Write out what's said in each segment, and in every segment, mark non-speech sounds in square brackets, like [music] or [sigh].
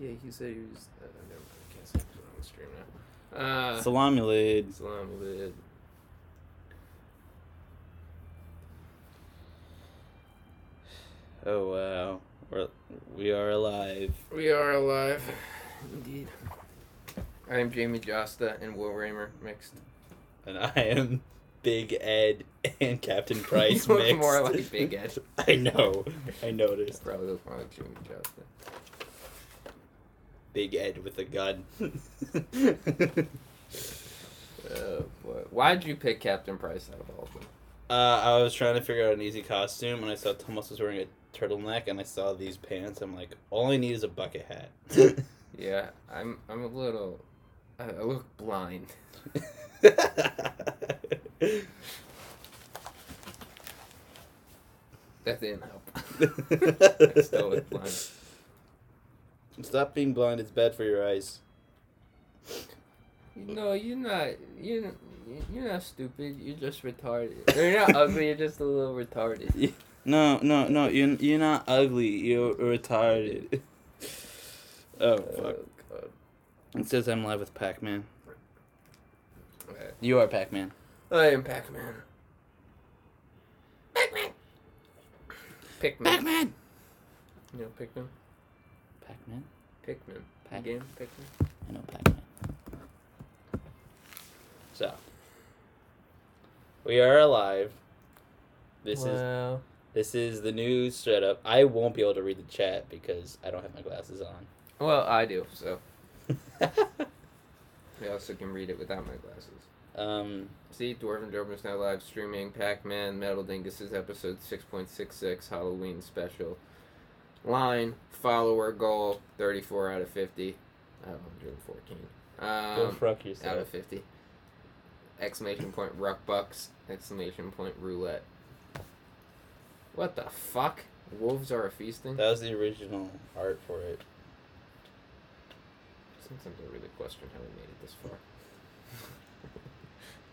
Yeah, he said he was. Uh, never mind. I can't say it on the stream now. Uh, Salami lid. salami lid. Oh wow, we're we are alive. We are alive. Indeed. I am Jamie Jasta and Will Raymer mixed. And I am Big Ed and Captain [laughs] Price you mixed. more like Big Ed. [laughs] I know. I noticed. Probably look more like Jamie Jasta. Big Ed with a gun. Uh, [laughs] boy. Why'd you pick Captain Price out of all of them? uh, I was trying to figure out an easy costume, and I saw Thomas was wearing a turtleneck, and I saw these pants. I'm like, all I need is a bucket hat. [laughs] Yeah, I'm. I'm a little. I, I look blind. [laughs] That didn't help. I still look blind. Stop being blind. It's bad for your eyes. No, you're not. You're you're not stupid. You're just retarded. You're not [laughs] ugly. You're just a little retarded. No, no, no. You're you're not ugly. You're retarded. [laughs] Oh fuck! Oh, God. It says I'm live with Pac-Man. You are Pac-Man. I am Pac-Man. Pac-Man. Pikmin. Pac-Man. You know Pikmin. Pac-Man. Pikmin. Pac- Game Pikmin. I know Pac-Man. So we are alive. This is wow. this is the news straight up. I won't be able to read the chat because I don't have my glasses on. Well, I do. So [laughs] I also can read it without my glasses. um, See, Dwarven Drum is now live streaming Pac-Man Metal Dingus' episode 6.66 Halloween special. Line, follower goal, 34 out of 50. Uh, 114. go Um, fuck out yourself. of 50. Exclamation point, ruck bucks. Exclamation point, roulette. What the fuck? Wolves are a feasting? That was the original art for it. Sometimes I really question how we made it this far.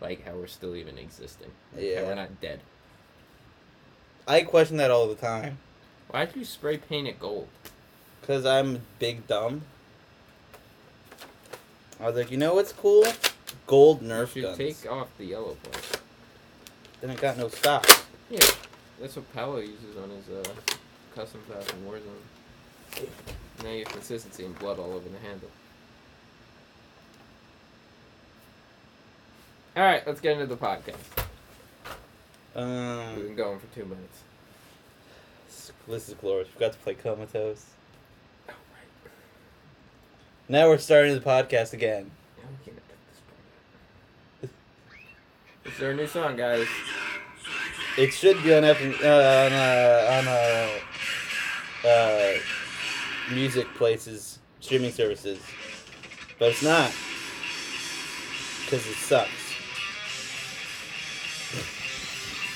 [laughs] like how we're still even existing. Like, Yeah. we're not dead. I question that all the time Why'd you spray paint it gold? because I'm big dumb. I was like, you know what's cool? Gold You Nerf should guns. take off the yellow part. Then it got no stock. Yeah, that's what Paolo uses on his uh, custom class in Warzone. Now you have consistency and blood all over the handle. Alright, let's get into the podcast. We've Um, been going for two minutes. This is glorious. We Forgot to play Comatose. Oh, right. Now we're starting the podcast again. Now we can't this part up. It's our new song, guys. It should be on F- uh, on uh, on uh, uh, music places, streaming services, but it's not because it sucks.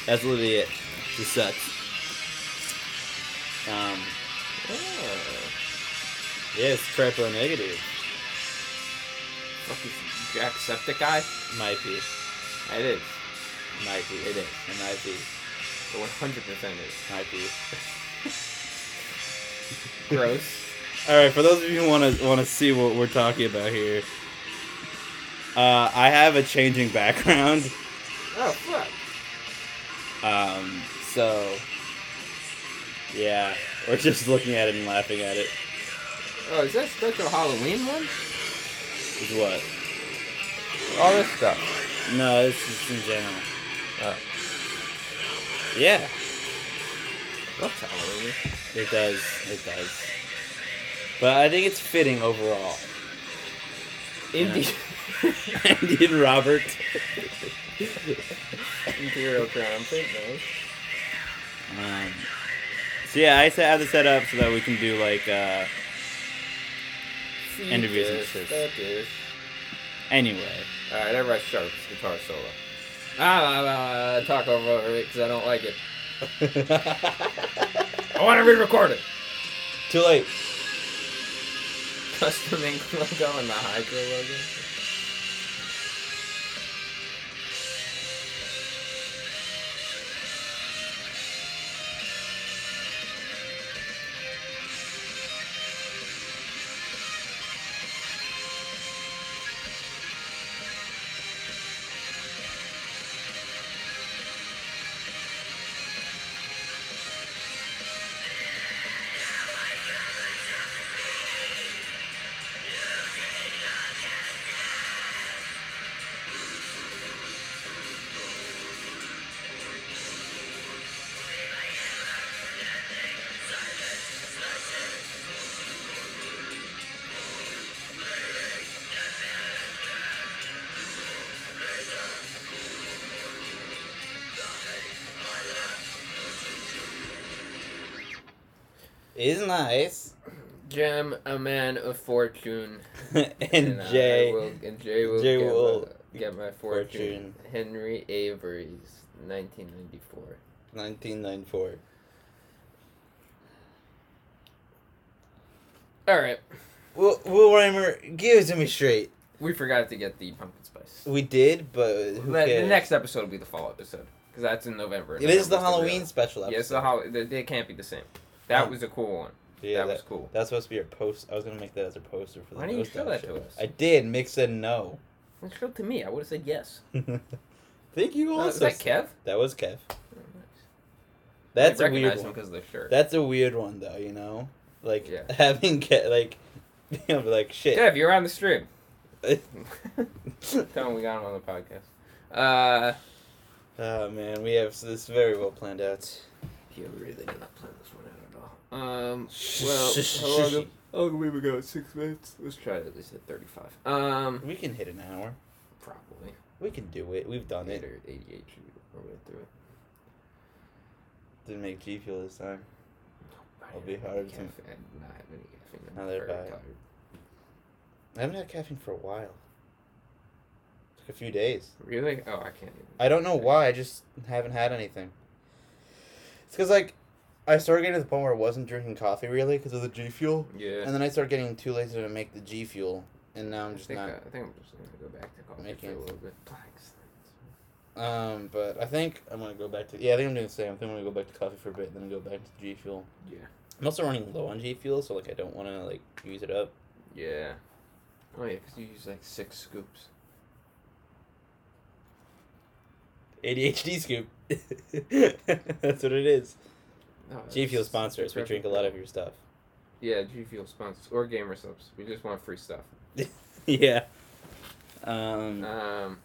That's literally it. It sucks. Um, Oh. yeah, it's triple negative. Fuck is Jacksepticeye? Might be. It is. Might be. It is. It might be. It 100% is. Might be. [laughs] Gross. All right, for those of you who want to want to see what we're talking about here, uh, I have a changing background, Oh, fuck. um, so yeah, we're just looking at it and laughing at it. Oh, is that special Halloween one? Is what? All this stuff. No, it's just in general. Oh. Yeah, That's Halloween. it does. It does. But I think it's fitting overall. Indie. [laughs] Indian Robert. Imperial Triumphant, nice. Um, so yeah, I have this set up so that we can do like uh, Interviews and shit. anyway. Alright, everybody sharp. Guitar solo. Ah, ah, talk over it because I don't like it. [laughs] I want to re-record it. Too late. Custom ink [laughs] logo and the Hydra logo. Is nice. Gem, a man of fortune. [laughs] and I Jay, will, and Jay will, Jay get, will my, get my fortune. fortune. Henry Avery's 1994. 1994. All right, Will, Will Reimer, give it to me straight. we forgot to get the pumpkin spice. We did, but who The, next episode will be the fall episode because that's in November. It is the Halloween special episode. Yes, the hol- they, they can't be the same. That was a cool one. Yeah, that, that, was cool. that's supposed to be your post. I was gonna make that as a poster for the. Why didn't you show that show. to us? I did. Mick said no. Well, show it to me. I would have said yes. [laughs] Thank you also. is that Kev? That was Kev. Oh, nice. That's I a weird one. because of the shirt. That's a weird one though. You know, like Yeah. [laughs] having Kev, like, [laughs] you know, like shit. Kev, you're on the stream. Tell him we got him on the podcast. Uh, Oh man, we have this very well planned out. You really did not plan this one out at all. Um, well, how long, how long have we got? Six minutes. Let's try it at least at thirty-five. Um, we can hit an hour. probably. We can do it. We've done it. or eighty-eight should be our way through it. Didn't make G Fuel this time. It'll be hard to- can't I did not have any caffeine. I'm Neither very have I. tired. I haven't had caffeine for a while. Like a few days. Really? Oh, I can't even. I don't know why. I just haven't had anything. It's because like, I started getting to the point where I wasn't drinking coffee really because of the G Fuel, Yeah. and then I started getting too lazy to make the G Fuel, and now I'm I just think, not. I, I think I'm just gonna go back to coffee Making for a little bit. Um, but I think I'm gonna go back to yeah. I think I'm doing the same. I think I'm gonna go back to coffee for a bit, and then go back to G Fuel. Yeah. I'm also running low on G Fuel, so like I don't want to like use it up. Yeah. Oh yeah, because you use like six scoops. ADHD scoop. [laughs] That's what it is. No, G Fuel sponsors. We drink a lot of your stuff. Yeah, G Fuel sponsors or Gamer Supps. We just want free stuff. [laughs] yeah. Um. Um,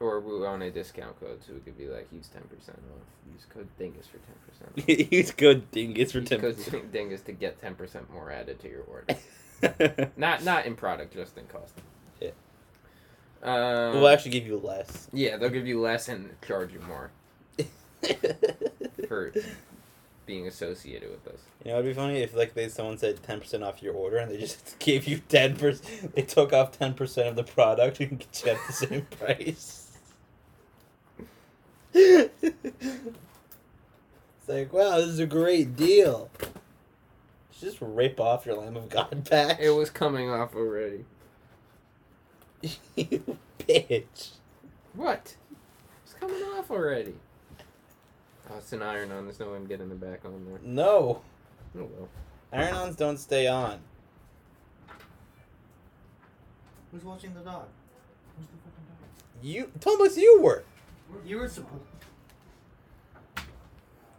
or we want a discount code, so we could be like use ten percent off. Use code Dingus for ten percent. [laughs] Use code dingus for Use ten. code [laughs] Dingus to get ten percent more added to your order. not not in product, just in cost. Yeah. Um, we'll actually give you less. yeah, they'll give you less and charge you more for being associated with us. You know, it'd be funny if like they someone said ten percent off your order and they just [laughs] gave you ten percent. They took off ten percent of the product and get you at the same [laughs] price. it's like, wow, this is a great deal. Just rip off your Lamb of God [laughs] pack. It was coming off already. you bitch. What? It's coming off already. Oh, it's an iron on. There's no way I'm getting the back on there. No, Oh well. iron-ons don't stay on. Who's watching the dog? Who's the fucking dog? You, Thomas, you were. You were supposed.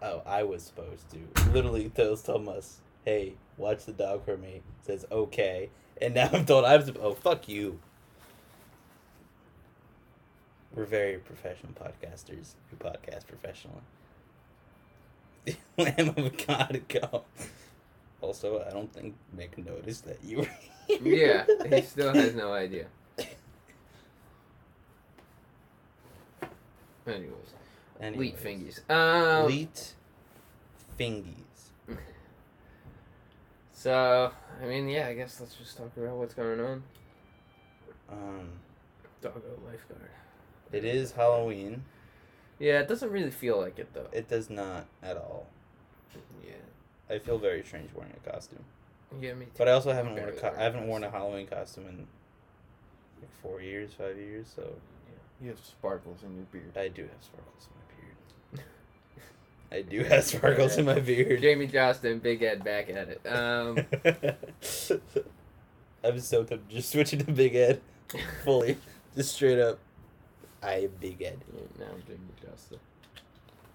Oh, I was supposed to. Literally tells Thomas, "Hey, watch the dog for me." Says okay, and now I'm told I'm. supp- Oh, fuck you. We're very professional podcasters. who podcast professionally. [laughs] Lamb of God go. Also, I don't think Mick noticed that you were. [laughs] Yeah, he still has no idea. Anyways, Anyways. Leet fingies. Um, Leet fingies. [laughs] So, I mean, yeah, I guess let's just talk about what's going on. Um, Doggo lifeguard. it is Halloween. Yeah, it doesn't really feel like it though. It does not at all. Yeah. I feel very strange wearing a costume. Yeah, me too. But I also haven't worn a Barely co- I haven't worn a. Halloween costume in like four years, five years. So yeah. You have sparkles in your beard. I do have sparkles in my beard. [laughs] I do have sparkles in my beard. Jamie Johnston, Big Ed, back at it. Um, [laughs] I'm so tempted just switching to Big Ed [laughs] fully, just straight up. I am Big Ed. yeah, now I'm Jamie Johnston.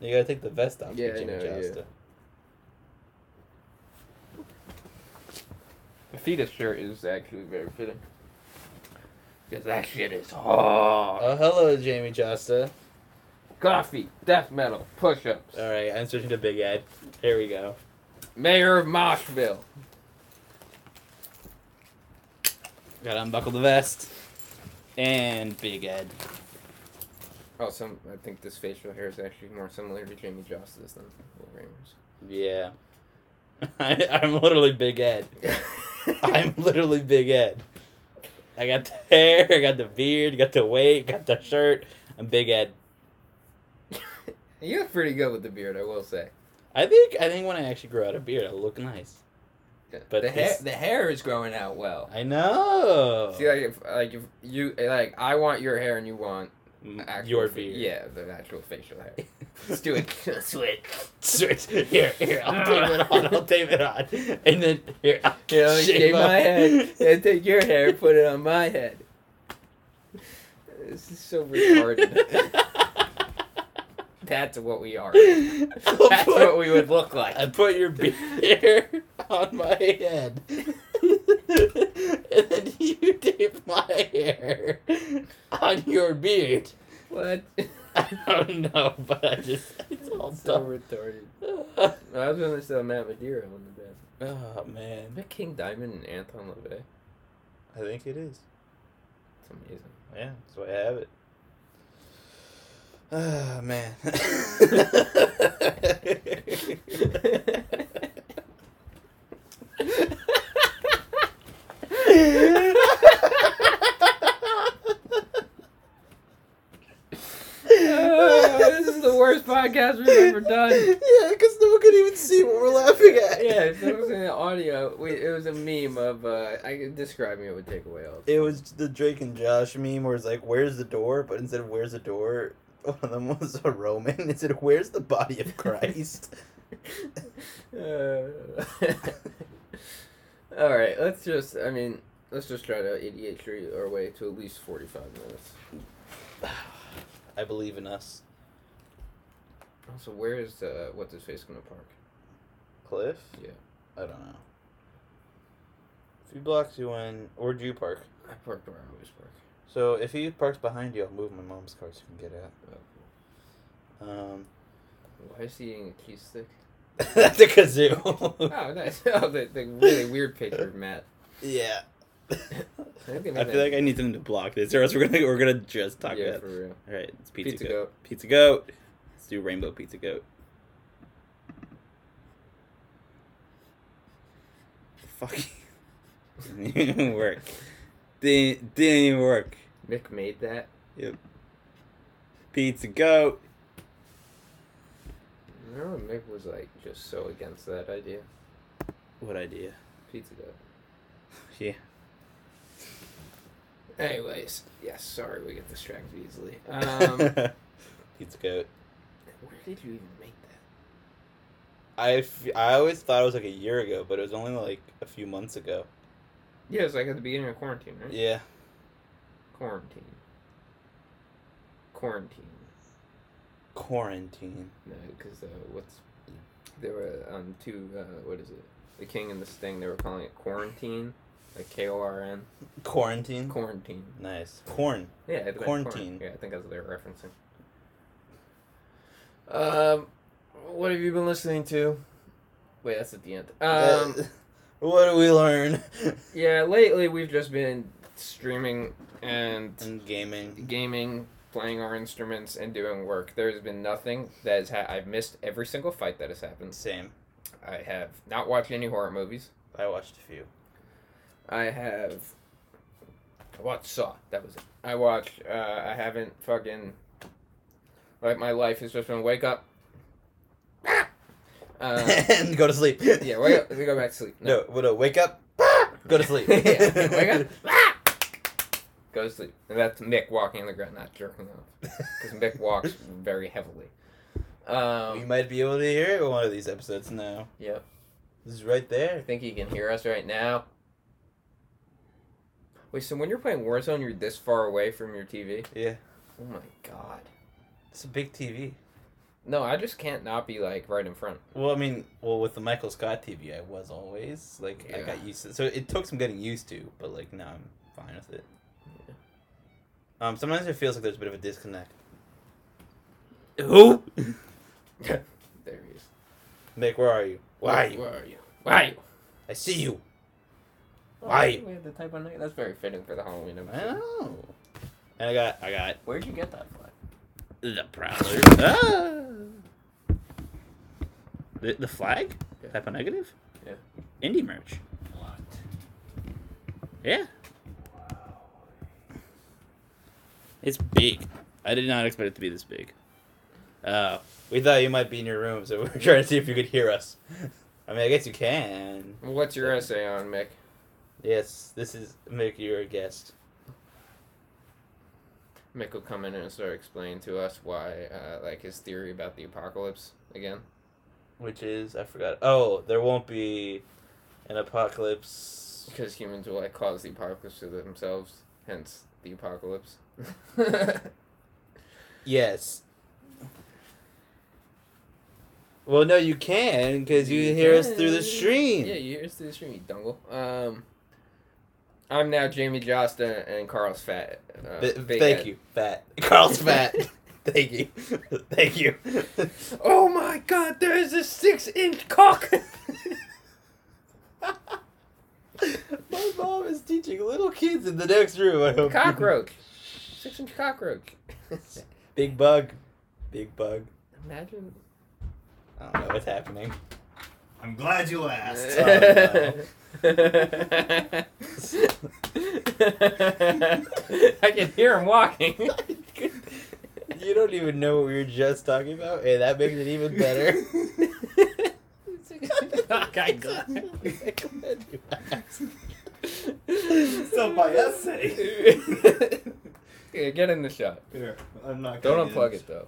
You gotta take the vest off. Yeah, Yeah, I Jimmy know, yeah. Jasta. The fetus shirt is actually very fitting. Because that shit is hard. Oh, hello, Jamie Jasta. Coffee, death metal, push ups. All right, I'm switching to Big Ed. Here we go. Mayor of Moshville. Gotta unbuckle the vest. And Big Ed. Oh, some, I think this facial hair is actually more similar to Jamie Jasta's than Raymer's. Yeah. I, [laughs] I'm literally Big Ed. [laughs] I'm literally Big Ed. I got the hair, I got the beard, got the weight, got the shirt. I'm Big Ed. [laughs] you look pretty good with the beard, I will say. I think I think when I actually grow out a beard, I'll look nice. But the hair, the hair is growing out well. I know. See, like if like if you like, I want your hair and you want actual Your beard. Yeah, the actual facial hair. [laughs] [laughs] Let's do it. Switch. Switch. Here, here, I'll [laughs] tape it on, I'll tape it on. And then, here, I'll You know, shave my- my head and take your hair, and put it on my head. This is so retarded. That's what we are. That's put- what we would look like. I put your beard on my head. [laughs] and then you tape my hair on your beard. What? [laughs] I don't know, but I just, it's all so dumb. retarded. [laughs] I was gonna say Matt Madeira on the bed. Oh, man. Is that King Diamond and Anton LaVey? I think it is. It's amazing. Yeah, that's why I have it. Ah, man. Oh, this is the worst podcast we've ever done. Yeah, because no one could even see what we're laughing at. Yeah, if it was in the audio, we, it was a meme of, uh, I me, it would take away all. It was the Drake and Josh meme where it's like, "Where's the door?" But instead of "Where's the door," one of them was a Roman. It said, "Where's the body of Christ?" [laughs] Uh, [laughs] all right, let's just, I mean, let's just try to ADH street our way to at least 45 minutes. I believe in us. Also, where is, uh, what's his face gonna park? Cliff? Yeah. I don't know. A few blocks you in, or do you park? I parked where I always park. So if he parks behind you, I'll move my mom's car so you can get Oh, out. Um, Why is he eating a key stick? That's a kazoo. Oh, nice. [laughs] Oh, the, the really weird picture of Matt. yeah. I I feel that- like I need them to block this, or else we're gonna we're gonna just talk yeah, about. for real. All right, it's pizza, Pizza goat. goat. Pizza goat. Let's do rainbow pizza goat. Fuck. [laughs] didn't even work. Didn't, didn't even work. Mick made that. Yep. Pizza goat. Remember Mick was like just so against that idea? What idea? Pizza dough. [laughs] Yeah. Anyways, yes, sorry we get distracted easily. [laughs] Um, Pizza goat. Where did you even make that? I, f- I always thought it was like a year ago, but it was only like a few months ago. Yeah, it was like at the beginning of quarantine, right? Yeah. Quarantine. Quarantine. Quarantine. No, because uh, what's they were on two. Uh, what is it? The King and the Sting. They were calling it quarantine, like K O R N. Quarantine. Quarantine. Nice. Corn. Yeah, it Quarantine. quarant- Yeah, I think that's what they were referencing. Um, what have you been listening to? Wait, that's at the end. Um, Uh, [laughs] what do we learn? [laughs] yeah, lately we've just been streaming and and gaming. gaming, playing our instruments, and doing work. There's been nothing that has ha- I've missed every single fight that has happened. Same. I have not watched any horror movies. I watched a few. I have I watched Saw. That was it. I watched. Uh, I haven't fucking. Like my life has just been wake up. [laughs] Uh, and go to sleep. yeah, wake up. Go back to sleep. No, no, no, wake up. [laughs] Go to sleep. yeah, wake up. [laughs] Go to. That's Mick walking on the ground, not jerking off, [laughs] because Mick walks very heavily. we Um, might be able to hear it in one of these episodes now. Yep. This is right there. I think he can hear us right now. Wait, so when you're playing Warzone, you're this far away from your TV? Yeah. Oh my god. It's a big TV. No, I just can't not be like right in front. Well, I mean, well, with the Michael Scott TV, I was always like, I got used to. So it took some getting used to, but like now I'm fine with it. Um, sometimes it feels like there's a bit of a disconnect. Who? [laughs] there he is. Mick, where are you? Why are you? Where are you? Where are you? I see you. Oh, Why? We had the type on that. That's very fitting for the Halloween I know. And I got, I got Where'd you get that flag? the prowler. ah! The, the flag? Yeah. Type O Negative? Yeah. Indie merch. What? Yeah. It's big. I did not expect it to be this big. Uh, we thought you might be in your room, so we were [laughs] trying to see if you could hear us. I mean, I guess you can. What's your essay on, Mick? Yes, this is Mick, you're a guest. Mick will come in and start explaining to us why, uh, like, his theory about the apocalypse again. Which is, I forgot. Oh, there won't be an apocalypse. Because humans will, like, cause the apocalypse to themselves, hence the apocalypse. [laughs] Yes. Well, no, you can, because you hear us through the stream. Yeah, you hear us through the stream, you dungle. Um, I'm now Jamie Jasta and Carl's fat. Uh, B- thank head. you, fat. [laughs] Carl's fat. [laughs] thank you. Thank you. Oh my god, there's a six inch cock! My mom is teaching little kids in the next room. I hope. cockroach. Six inch cockroach. [laughs] Big bug. Big bug. Imagine. I don't know what's happening. I'm glad you asked. [laughs] [laughs] I can hear him walking. You don't even know what we were just talking about, and that makes it even better. Okay, glad. so my essay. Get in the shot. Here, I'm not. Don't unplug it though.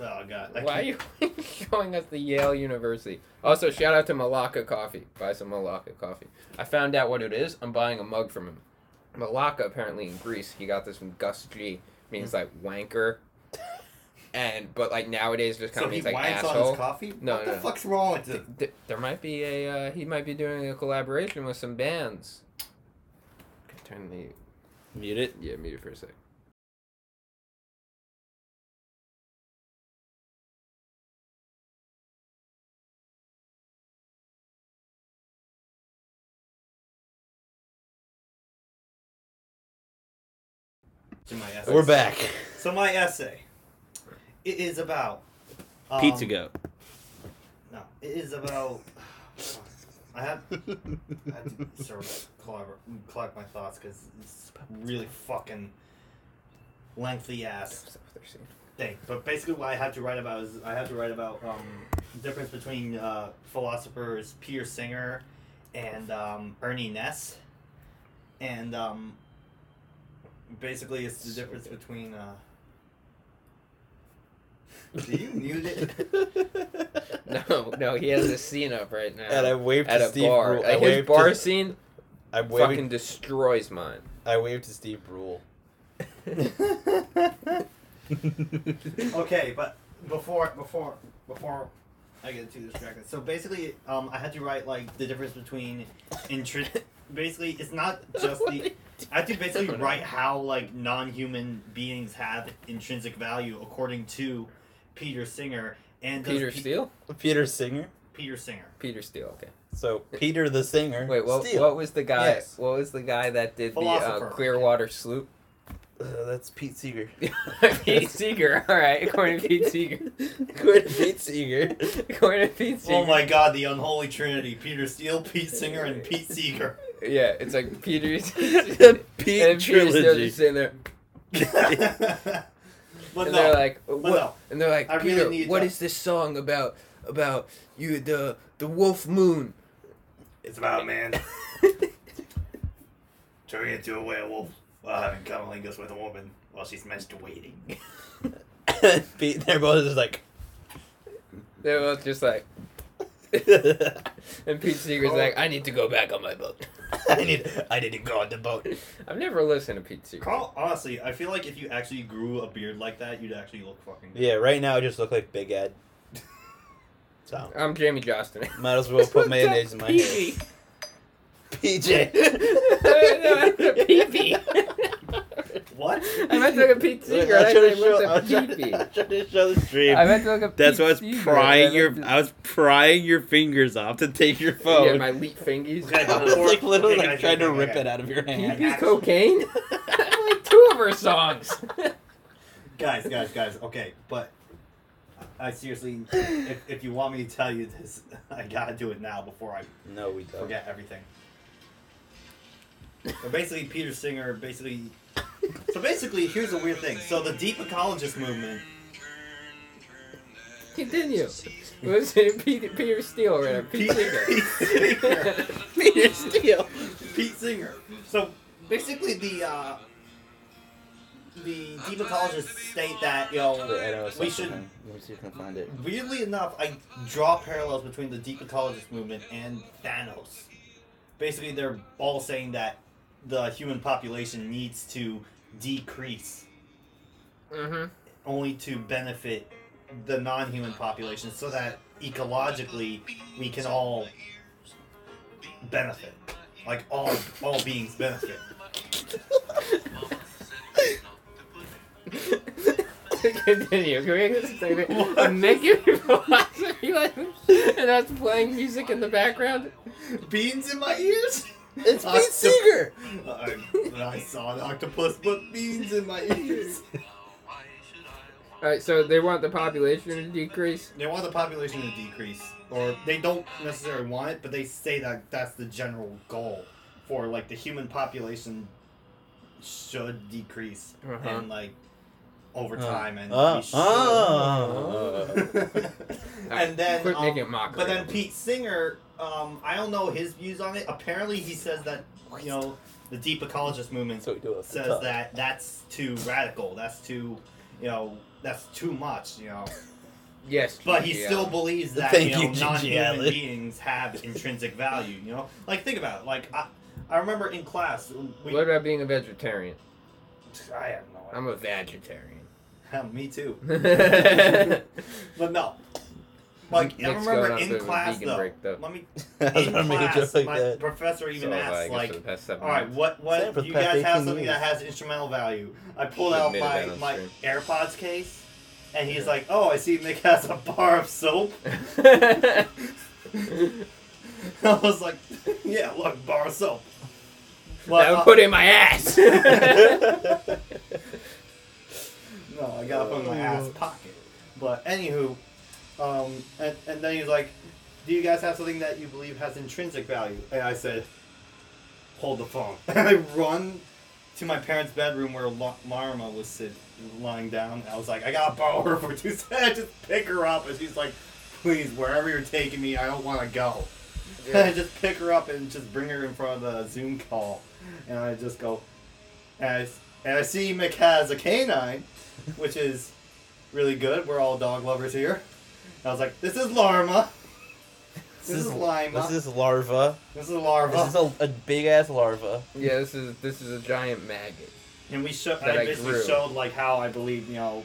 Oh god. I Why are can't- you [laughs] showing us the Yale University? Also, shout out to Malaka Coffee. Buy some Malaka coffee. I found out what it is. I'm buying a mug from him. Malaka, apparently in Greece, he got this from Gus G. Means like wanker. And but like nowadays, just kind So of means like on asshole. his coffee? No, what no, the no. fuck's wrong with Th- him? th- there might be a uh, he might be doing a collaboration with some bands. Turn the Mute it. yeah mute it for a sec. To my essay. We're back. So my essay, it is about um, Pizza go. No, it is about. [sighs] I have, [laughs] I have to sort of collabor- collect my thoughts because it's really fucking lengthy ass thing. But basically, what I have to write about is I have to write about um, the difference between uh, philosophers Peter Singer and um, Arne Naess, and um, basically it's the difference between. Uh, do you mute it? [laughs] No, no, he has a scene up right now. and I waved at to a Steve bar. Brule. I Like, his waved bar to, scene I fucking waved, destroys mine. I waved to Steve Brule. [laughs] okay, but before before before I get too distracted. So basically, um, I had to write like the difference between intrinsic. basically, it's not [laughs] just the. I have to basically write how like non-human beings have intrinsic value according to Peter Singer and Peter Pe- Steele? Peter Singer. Peter Singer. Peter Steele, okay. So Peter the singer. Wait, what, Steele. what was the guy? Yes. What was the guy that did the uh, Philosopher. Clearwater Sloop? Uh, that's Pete Seeger. [laughs] Pete Seeger. All right, according to Pete Seeger. [laughs] according to Pete Seeger. [laughs] According to Pete Seeger. Oh my God, the unholy trinity: Peter Steele, Pete Singer, and Pete Seeger. Yeah, it's like Peter. Pete and Peter Steele trilogy. just sitting there, but and no, they're like, oh, but what? no. And they're like, I Peter, need what to- is this song about? About you, the the Wolf Moon. It's about a man [laughs] turning into a werewolf while having cunnilingus with a woman while she's menstruating. [laughs] Pete, they're both just like. They're both just like, [laughs] and Pete Seeger's Oh. like, I need to go back on my boat. [laughs] I need, I need to go on the boat. [laughs] I've never listened to Pete Seeger. Carl, honestly, I feel like if you actually grew a beard like that, you'd actually look fucking. good. Yeah, right now I just look like Big Ed. So I'm Jamie Jostin. might as well put mayonnaise in my hair. Pee-pee. PJ. Pee-pee. What? I meant to look at Pete Seeger. I'm I trying to show, [laughs] I'm a trying, pee-pee? I'm to show the stream. I meant to look at That's Pete why I was Seeger. prying I your to- I was prying your fingers off to take your phone. Yeah, my leap fingies. [laughs] [laughs] I was like literally okay, like trying to rip it out of your hand. Pee-pee cocaine? Like two of her songs. Guys, guys, guys. Okay, but I seriously, if, if you want me to tell you this, I gotta do it now before I No, we don't. forget everything. So basically, Peter Singer basically. So basically, here's a weird thing. So the deep ecologist movement. Continue. Was it [laughs] Peter, Peter Steele or whatever? Pete Singer. Pete Singer. Peter Steele. Pete Singer. So basically, the uh, the deep ecologists state that you know Wait, we something. should. Let me see if I can find it. Weirdly enough, I draw parallels between the deep ecologist movement and Thanos. Basically, they're all saying that the human population needs to decrease mm-hmm. only to benefit the non-human population so that ecologically we can all benefit like all all beings benefit Continue. Can we get this statement? I'm making philosophy lesson, and that's playing music in the background. beans in my ears It's Octop- Pete Seeger. [laughs] I, I saw an octopus put beans in my ears All right, so they want the population to decrease. they want the population to decrease or they don't necessarily want it but they say that that's the general goal for like the human population should decrease Uh-huh. and like over Uh, time and uh, we uh. [laughs] and then quit um, making mockery. but then. Pete Singer um, I don't know his views on it apparently he says that you know the deep ecologist movement So we do says that that's too radical that's too you know that's too much you know yes, but he yeah. still believes that Thank you know you, non-human Allen. beings have intrinsic value. You know, like think about it. Like I, I remember in class. We, What about being a vegetarian? I have no idea. I'm a vegetarian. idea. [laughs] Me too. [laughs] But no. Like I remember in class though. break, though. Let me [laughs] [laughs] in gonna make a class. like my that. professor even so asked like. for the past seven All right, what what do you guys have 18 something that has instrumental value? I pulled out my my stream. AirPods case, and he's like, "Oh, I see Nick has a bar of soap." [laughs] I was like, "Yeah, look, bar of soap." But, that uh, would put in my ass. No, I got it from my ass pocket. But anywho, um, and, and then he's like, "Do you guys have something that you believe has intrinsic value?" And I said, "Hold the phone." [laughs] And I run to my parents' bedroom where La- Marma was sit- lying down. I was like, "I gotta borrow her for two seconds." [laughs] I just pick her up, and she's like, "Please, wherever you're taking me, I don't want to go." And I just pick her up and just bring her in front of the Zoom call, and I just go, and I, and I see Mick has a canine, which is really good. We're all dog lovers here. I was like, this is Larma. This, is Lima. This is larva. This is Larva. This is a, a big ass larva. yeah, this is this is a giant maggot. and we show, that I I basically grew. showed like how I believe you know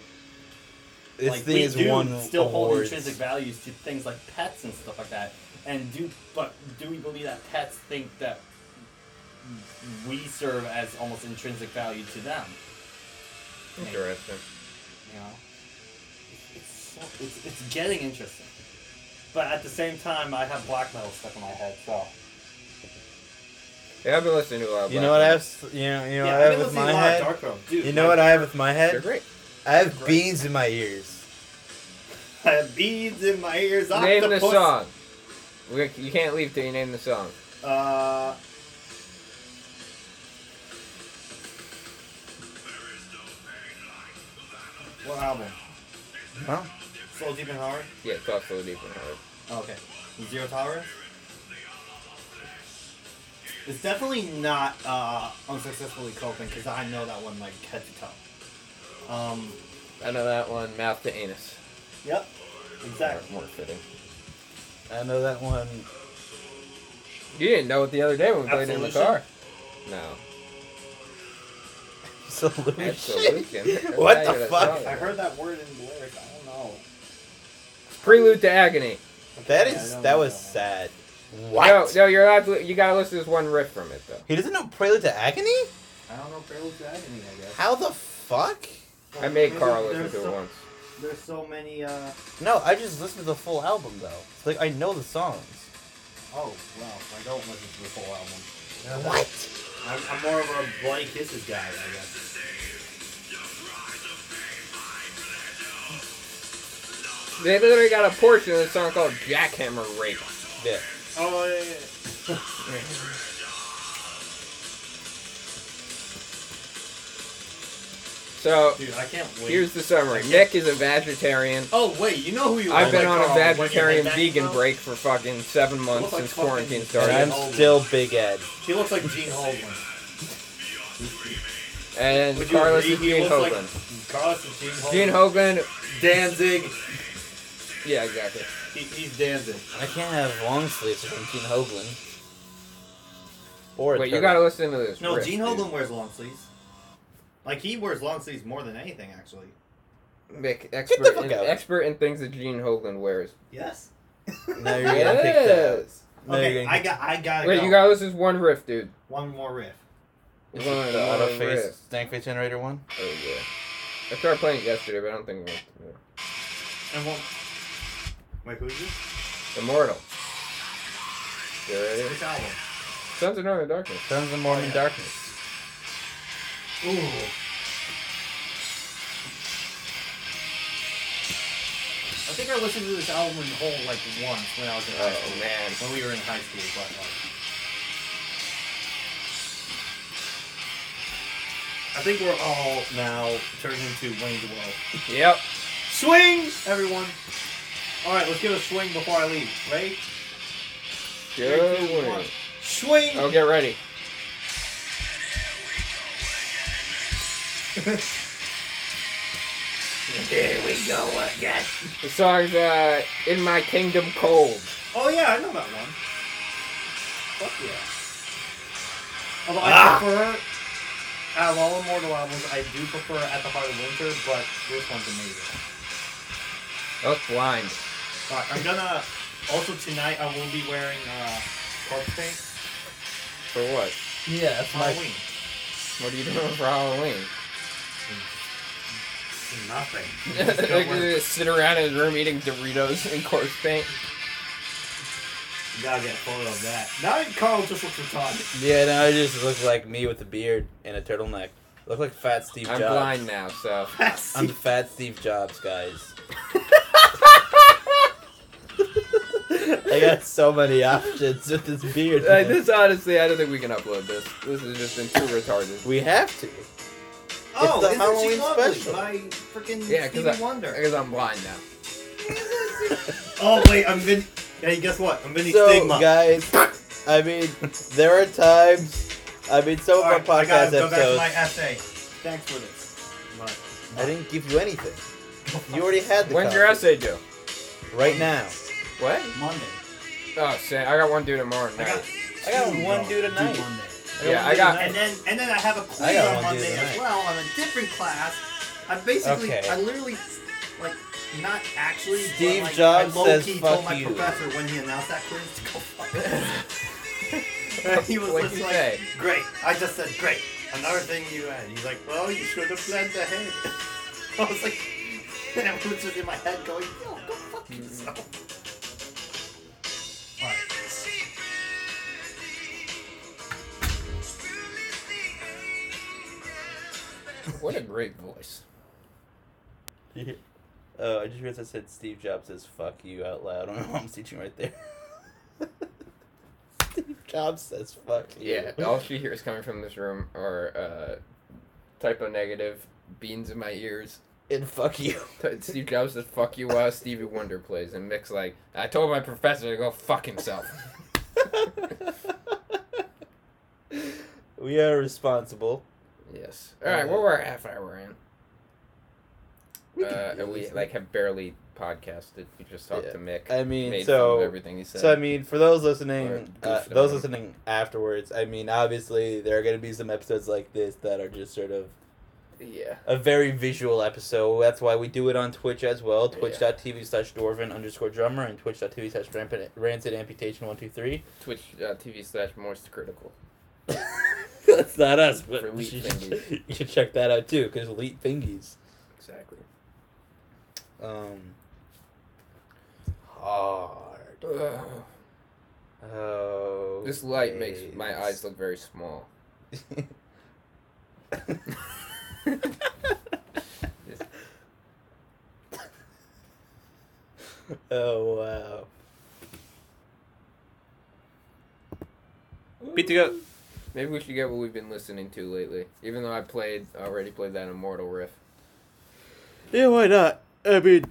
This like thing we is do one still hold intrinsic values to things like pets and stuff like that. And do but do we believe that pets think that we serve as almost intrinsic value to them? Maybe. Interesting. You know, it's it's it's getting interesting. But at the same time, I have black metal stuck in my head, so Yeah, I've been listening to a lot. Of You know what I have? You know, you know yeah, what I I've with my to a lot of head. Dark Dude, You know what I have with my They're head? great. I have Great. beans in my ears. [laughs] I have beads in my ears. Name the song. We, you can't leave till you name the song. Uh. What album? Huh? Slow Deep and Hard? Yeah, talk so deep and hard. Okay. Zero Tolerance? It's definitely not uh, unsuccessfully coping because I know that one like head to toe. Um, I know that one. Mouth to anus. yep, exactly. More, more fitting. I know that one. You didn't know it the other day when we played it in the car. No. [laughs] Solution. Absolution. what the fuck? I heard that word in the lyrics. I don't know. Prelude to Agony. That is Yeah, I is don't that was that sad. No, What? no, no, you're allowed to, you gotta listen to this one riff from it, though. He doesn't know Prelude to Agony? I don't know Prelude to Agony. I guess. How the fuck? I made There's- Carl listen there's to it once. There's so many. uh... No, I just listened to the full album though. It's like I know the songs. Oh well, I don't listen to the full album. What? I'm, I'm more of a Bloody Kisses guy, I guess. They literally got a portion of the song called Jackhammer Rape. Yeah. Oh yeah. yeah. So Dude, I can't wait. here's the summary. Nick is a vegetarian. Oh wait, you know who you are? I've been like, on a oh, Carl, vegetarian vegan now? break for fucking seven months look like since fucking- quarantine And started. I'm still Big Ed. He looks like Gene Holdman. And Would Carlos agree is Gene looks like- Carlos is Gene Holdman. Gene Hoglan. Danzig. Yeah, exactly. He, he's Danzig. I can't have long sleeves from Gene Hoglan. Or Wait, you gotta listen to this. No, riff, Gene dude. Hoglan wears long sleeves. Like he wears long sleeves more than anything, actually. Mick, the expert, fuck in, out. expert in things that Gene Hoglan wears. Yes. [laughs] No, you're gonna pick that. Yes. No, okay, gonna- I got. I got. Wait, go. you gotta listen to one riff, dude. one more riff. One, the one auto riff. face stank face generator one. Oh yeah. I tried playing it yesterday, but I don't think it went. And one. Wait, who's this? Immortal. You ready? Which album? Sons of Northern Darkness. Sons of Morning Oh, yeah. Darkness. Ooh. I think I listened to this album in whole like once when I was in high oh, school. Oh man. When we were in high school, but like. I think we're all now turning into Wayne's World. Yep. Swing, everyone! Alright, let's give a swing before I leave. Ready? Good Three, two, one. one. Swing! Oh, get ready. Here we go again. The song's uh, "In My Kingdom Cold." Oh yeah, I know that one. Fuck yeah. Although Ah. I prefer, out of all Immortal albums, I do prefer At the Heart of Winter, but this one's amazing. Oh, blind. Alright, I'm gonna, also tonight I will be wearing uh, corpse paint. For what? Yeah, that's my. Halloween. What are you doing for Halloween? Nothing. [laughs] like, you just sit around in his room eating Doritos and corpse paint. You gotta get a photo of that. Now Carl just looks retarded. Yeah, now I just look like me with a beard and a turtleneck. Look like fat Steve I'm Jobs. blind now, so. [laughs] I'm fat Steve Jobs, guys. I got so many options with this beard. Like, this honestly, I don't think we can upload this. This has just been too retarded. We have to. Oh, the Isn't Halloween She special. by freaking Yeah, Stevie because Wonder. because I'm blind now. [laughs] oh wait, I'm Vin. Hey, guess what? I'm Vinny So, Stigma. guys, I mean, there are times. I mean, some of our Alright, I gotta podcast go back to my essay. Thanks for this. I didn't give you anything. You already had the. When's your essay due? Right now. What? Monday. Oh, say I got one due tomorrow I got. I got two, one though, due tonight. Monday. Yeah, I got- And then and then I have a quiz on Monday as well on a different class. I basically, Okay. I literally, like, not actually. but, Steve like, Jobs I says, "Fuck told my you." professor when he announced that quiz to go fuck. [laughs] He was What'd just like, say? great. I just said, great. Another thing you had. He's like, well, you should have planned ahead. [laughs] I was like, [laughs] and I was just in my head going, yo, go fuck hmm. yourself. What a great voice. Oh, I just realized I said Steve Jobs says "fuck you" out loud on my mom's teaching right there. [laughs] Steve Jobs says "fuck you." Yeah, all she hears coming from this room are uh, Type O Negative, beans in my ears. and "fuck you." [laughs] Steve Jobs says "fuck you" while Stevie Wonder plays, and Mick's like, "I told my professor to go fuck himself." [laughs] we are responsible. Yes. All right, what we're a half hour in. We Uh, can and we like have barely podcasted. We just talked Yeah. to Mick. I mean, made fun of so everything he said. so I mean, for those listening, uh, those listening afterwards, I mean, obviously there are going to be some episodes like this that are just sort of yeah. a very visual episode. That's why we do it on Twitch as well. Twitch.tv slash dwarven underscore drummer and twitch.tv slash rampant- rancid amputation one two three. Twitch uh, slash Morse Critical. [laughs] That's not us, but For you should, [laughs] you should check that out too, because elite fingies. Exactly. Um, hard. Ugh. [sighs] Oh. This light makes my eyes look very small. [laughs] Oh wow. Beat to go. Maybe we should get what we've been listening to lately. Even though I played already played that Immortal Riff. Yeah, why not? I mean,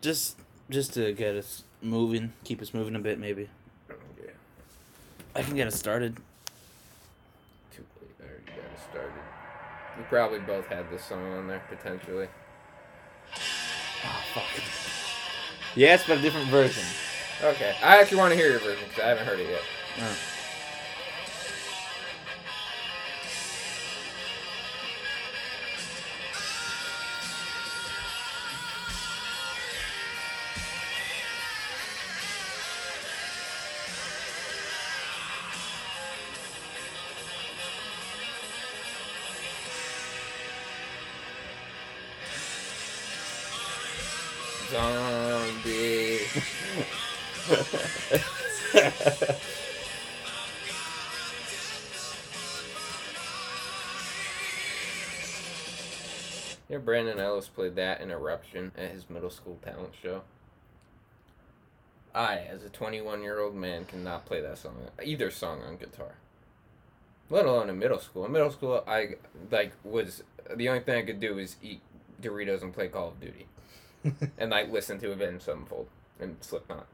just just to get us moving, keep us moving a bit, maybe. Yeah. I can get us started. Too late. I already got us started. We probably both had this song on there potentially. Oh fuck. Yes, but a different version. Okay, I actually want to hear your version because I haven't heard it yet. Oh. Zombie. [laughs] Yeah, Brandon Ellis played that in Eruption at his middle school talent show. I, as a 21 year old man, cannot play that song, either song on guitar. Let alone in middle school. In middle school, I like was the only thing I could do was eat Doritos and play Call of Duty, [laughs] and like listen to Avenged Sevenfold and Slipknot.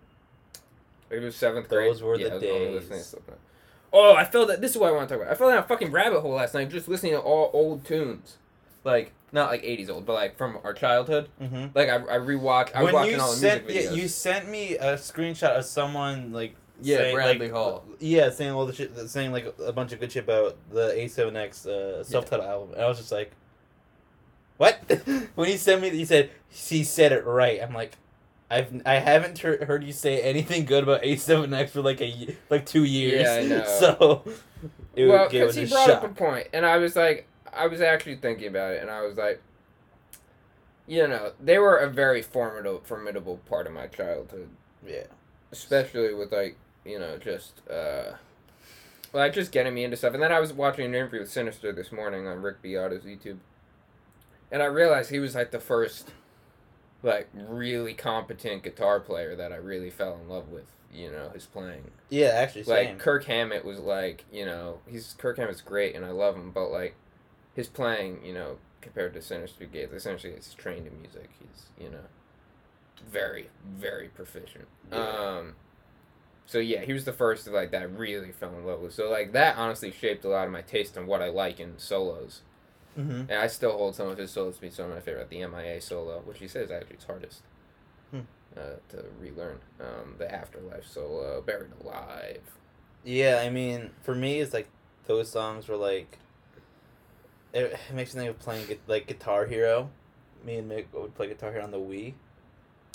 It was seventh grade. Those were yeah, the I days. listening to Slipknot. Oh, I felt that. This is what I want to talk about. I fell down a fucking rabbit hole last night just listening to all old tunes, like not like '80s old, but like from our childhood. mm-hmm. Like I, I rewatch. I was when watching you all the sent yeah, you sent me a screenshot of someone like Yeah, saying, Bradley like, Hall. yeah saying all the shit saying like a bunch of good shit about the A7X uh, self-titled album and I was just like what? [laughs] When he sent me he said he said it right. I'm like I've I haven't heard heard you say anything good about A7X for like a like two years. Yeah, I know. [laughs] so it well, because he a brought up a point, and I was like, I was actually thinking about it, and I was like, you know, they were a very formidable, formidable part of my childhood, yeah. Especially with like, you know, just, uh, like just getting me into stuff. And then I was watching an interview with Synyster this morning on Rick Beato's YouTube, and I realized he was like the first, like, really competent guitar player that I really fell in love with. You know, his playing. yeah actually like same Kirk Hammett was like, you know, he's Kirk Hammett's great and I love him, but like his playing, you know, compared to Synyster Gates, essentially he's trained in music. He's, you know, very, very proficient. Yeah. Um so yeah, he was the first like that I really fell in love with. So like that honestly shaped a lot of my taste in what I like in solos. Mm-hmm. And I still hold some of his solos to be some of my favorite. The MIA solo, which he says actually is hardest Hmm. uh, to relearn. Um, the Afterlife solo, Buried Alive. Yeah, I mean, for me, it's like those songs were like. It, it makes me think of playing like Guitar Hero. Me and Mick would play Guitar Hero on the Wii.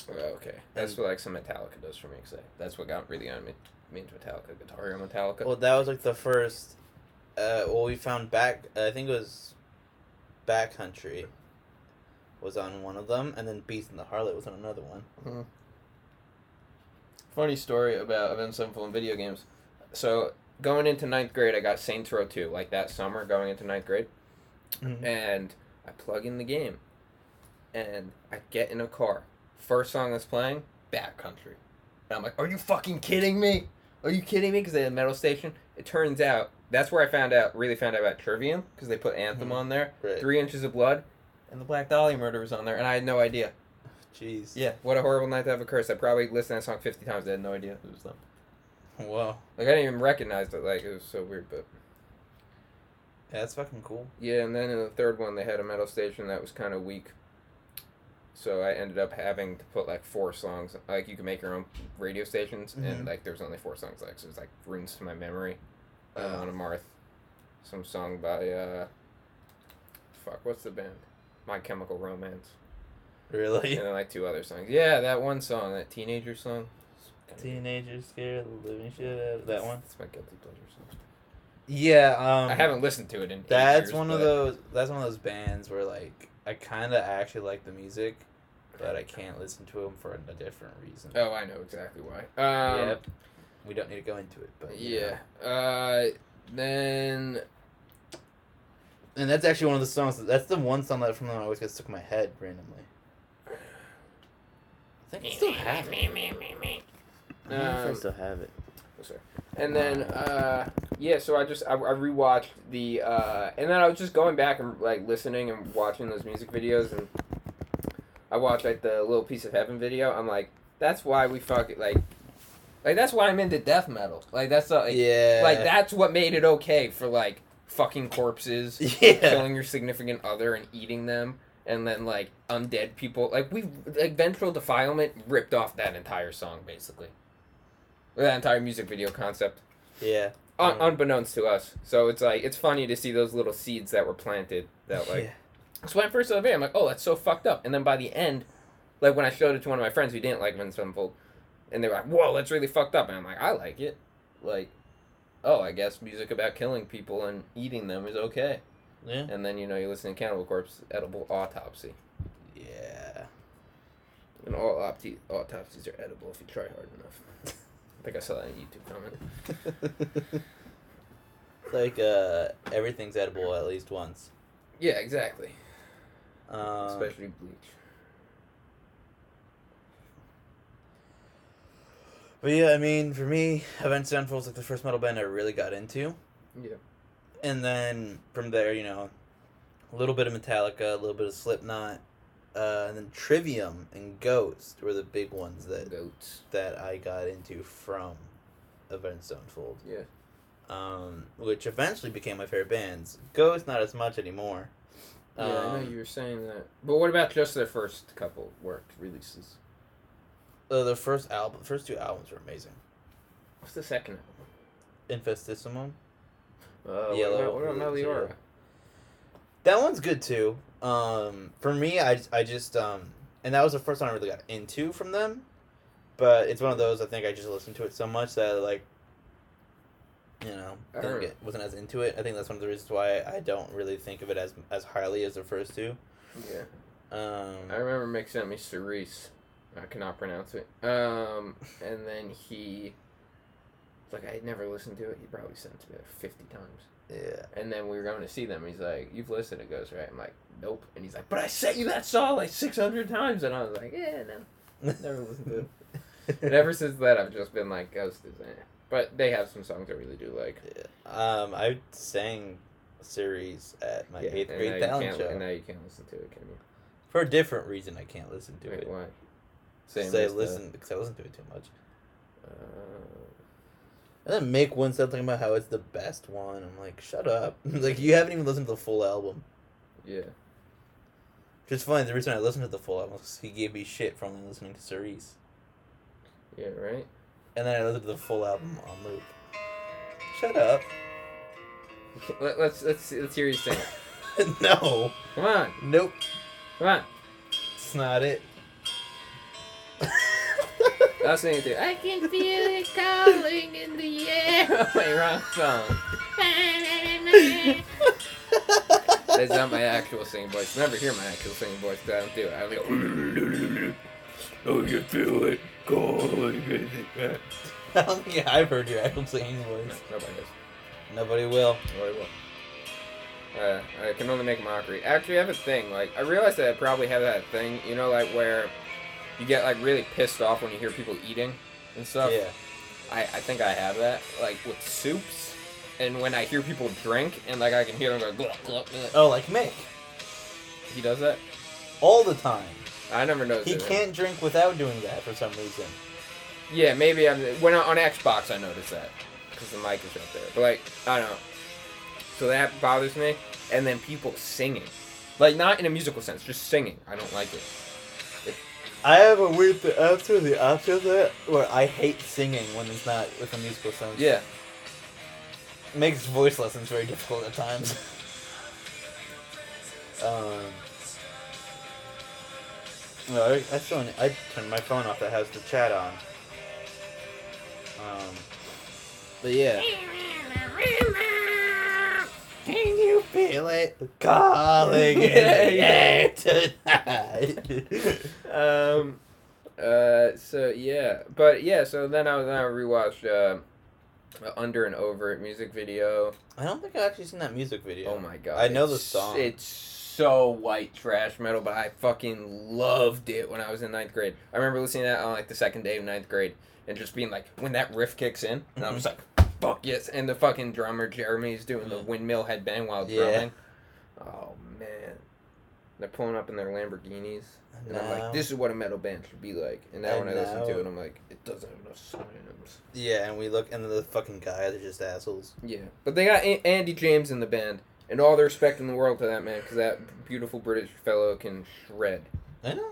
Oh, okay, that's what like some Metallica does for me. Cause I, that's what got really on me. Me into Metallica, Guitar Hero Metallica. Well, that was like the first. Uh, well, we found back. I think it was, Bat Country. Was on one of them, and then Beast and the Harlot was on another one. Mm-hmm. Funny story about Avenged Sevenfold in video games. So going into ninth grade, I got Saints Row two like that summer. Going into ninth grade, mm-hmm. and I plug in the game, and I get in a car. First song that's playing, Bat Country, and I'm like, "Are you fucking kidding me? Are you kidding me?" Because they had a metal station. It turns out that's where I found out, really found out about Trivium, because they put Anthem Mhm. on there. Right. Three Inches of Blood, and the Black Dahlia Murder was on there, and I had no idea. Jeez. Yeah, what a horrible night to have a curse. I probably listened to that song fifty times. I had no idea it was them. [laughs] Wow. Like I didn't even recognize it. Like it was so weird, but Yeah, that's fucking cool. yeah. And then in the third one, they had a metal station that was kind of weak. So I ended up having to put like four songs. Like you can make your own radio stations, Mhm. and like there's only four songs. Like so, it's like runes to my memory. Uh, on a Marth, some song by uh, fuck, what's the band? My Chemical Romance, Really? and then like two other songs. Yeah, that one song, that teenager song. Teenagers scared the living shit out of that one. That's my guilty pleasure song. Yeah. Um, I haven't listened to it in. That's years, one of those. That's one of those bands where like I kind of actually like the music, but I can't listen to them for a different reason. Oh, I know exactly why. Um, yep. We don't need to go into it, but you Yeah. Uh, then And that's actually one of the songs. That's the one song that from them always gets stuck in my head randomly. I think I still have it. I don't know if I Um, still have it. And then, uh, yeah, so I just I, I rewatched the, uh, and then I was just going back and like listening and watching those music videos, and I watched like the little piece of heaven video. I'm like, that's why we fuck it, like, like that's why I'm into death metal. Like that's uh, like, yeah. like that's what made it okay for like fucking corpses, [laughs] Yeah. killing your significant other and eating them. And then like undead people, like we like ventral defilement ripped off that entire song basically, that entire music video concept Yeah. un- Mm. unbeknownst to us. So it's like it's funny to see those little seeds that were planted. That like yeah. so when I first saw the video, I'm like, oh, that's so fucked up. And then by the end, like when I showed it to one of my friends who didn't like Avenged Sevenfold, and they were like, whoa, that's really fucked up. And I'm like, I like it. Like, oh, I guess music about killing people and eating them is okay. Yeah. And then you know you listen to Cannibal Corpse, Edible Autopsy, Yeah. and all opti- autopsies are edible if you try hard enough. [laughs] I think I saw that in a YouTube comment. [laughs] like uh, everything's edible at least once. Yeah, exactly. Um, Especially bleach. But yeah, I mean, for me, Avenged Sevenfold's like the first metal band I really got into, Yeah. and then from there, you know, a little bit of Metallica, a little bit of Slipknot, uh, and then Trivium and Ghost were the big ones that Goats. that I got into from Avenged Sevenfold. Yeah. Um, which eventually became my favorite bands. Ghost not as much anymore. Yeah, I know Um, you were saying that. But what about just their first couple work releases? Uh, the first album, first two albums were amazing. What's the second Infestissumam. album? Uh, Yellow, What about, Meliora? That one's good too. Um, for me, I, I just um, and that was the first one I really got into from them. But it's one of those I think I just listened to it so much that like, you know, I didn't get wasn't as into it. I think that's one of the reasons why I don't really think of it as as highly as the first two. Yeah. Um, I remember Mick sent me Cirice. I cannot pronounce it. Um, and then he. It's like I had never listened to it. He probably sent it to me like 50 times. yeah. And then we were going to see them. He's like, You've listened to Ghost, right? I'm like, Nope. And he's like, But I sent you that song like 600 times. And I was like, Yeah, no. Never listened to it. [laughs] And ever since that, I've just been like, Ghost is eh. But they have some songs I really do like. Um, I sang a series at my Yeah, eighth grade talent show. And now you can't listen to it, can you? For a different reason, I can't listen to Wait, it. why? Same Same I listen because I listen to it too much. Uh, And then make one something about how it's the best one. I'm like, shut up! [laughs] like you haven't even listened to the full album. yeah. Which is funny. The reason I listened to the full album was he gave me shit for only listening to Cirice, Yeah, right? and then I listened to the full album on loop. Shut up! Let, let's let's let's hear you sing [laughs] no, Come on, nope, come on. it's not it. I'll sing too. I can feel it calling in the air. [laughs] Wait, wrong song. [laughs] That's not my actual singing voice. Never hear my actual singing voice. 'cause I don't do it. I go. [laughs] Oh, you feel it calling in the air. I don't think I've heard your actual singing voice. Nobody does. Nobody will. Nobody will. Uh, I can only make mockery. Actually, I have a thing. Like, I realized that I probably have that thing. You know, like where you get like really pissed off when you hear people eating and stuff. Yeah. I, I think I have that, like with soups, and when I hear people drink, and like I can hear them go glug, glug, glug. Oh, like Mick. He does that. All the time. I never noticed. He can't drink without doing that for some reason. Yeah, maybe I'm when I- on Xbox I noticed that because the mic is right there. But like I don't know. So that bothers me, and then people singing, like not in a musical sense, just singing. I don't like it. I have a weird th- answer the opposite of that, where I hate singing when it's not with a musical sense. Yeah. makes voice lessons very difficult at times. [laughs] um, no, I, I still I turned my phone off that has the chat on. Um, but yeah. [laughs] Can you feel it calling [laughs] in the air tonight? Um. Uh. So yeah, but yeah. So then I then I rewatched uh, Under and Over music video. I don't think I've actually seen that music video. Oh my god! I know the song. It's so white trash metal, but I fucking loved it when I was in ninth grade. I remember listening to that on like the second day of ninth grade and just being like, when that riff kicks in, and I was like, fuck yes. And the fucking drummer Jeremy's doing the Mm. windmill headbang while Yeah. drumming. Oh man, they're pulling up in their Lamborghinis, and I'm like, this is what a metal band should be like. And now And when I listen to it, I'm like, it doesn't have enough synonyms. Yeah, and we look, and the fucking guys are just assholes. Yeah, but they got a- Andy James in the band, and all the respect in the world to that man, because that beautiful British fellow can shred. I know.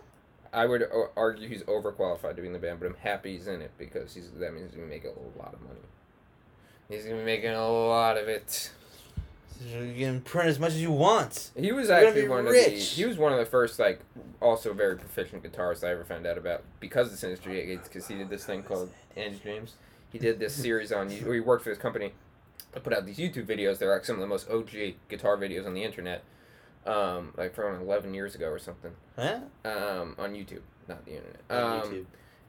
I would argue he's overqualified to be in the band, but I'm happy he's in it because he's that means he's gonna make a lot of money. He's gonna be making a lot of it. You can print as much as you want. He was You're actually one of the he was one of the first like also very proficient guitarists I ever found out about because of Synyster Gates because he did this thing called Andy James. He did this series on or he worked for this company that put out these YouTube videos. They're like some of the most OG guitar videos on the internet, um, like from eleven years ago or something, Huh? um, on YouTube, not the internet. On Um, YouTube.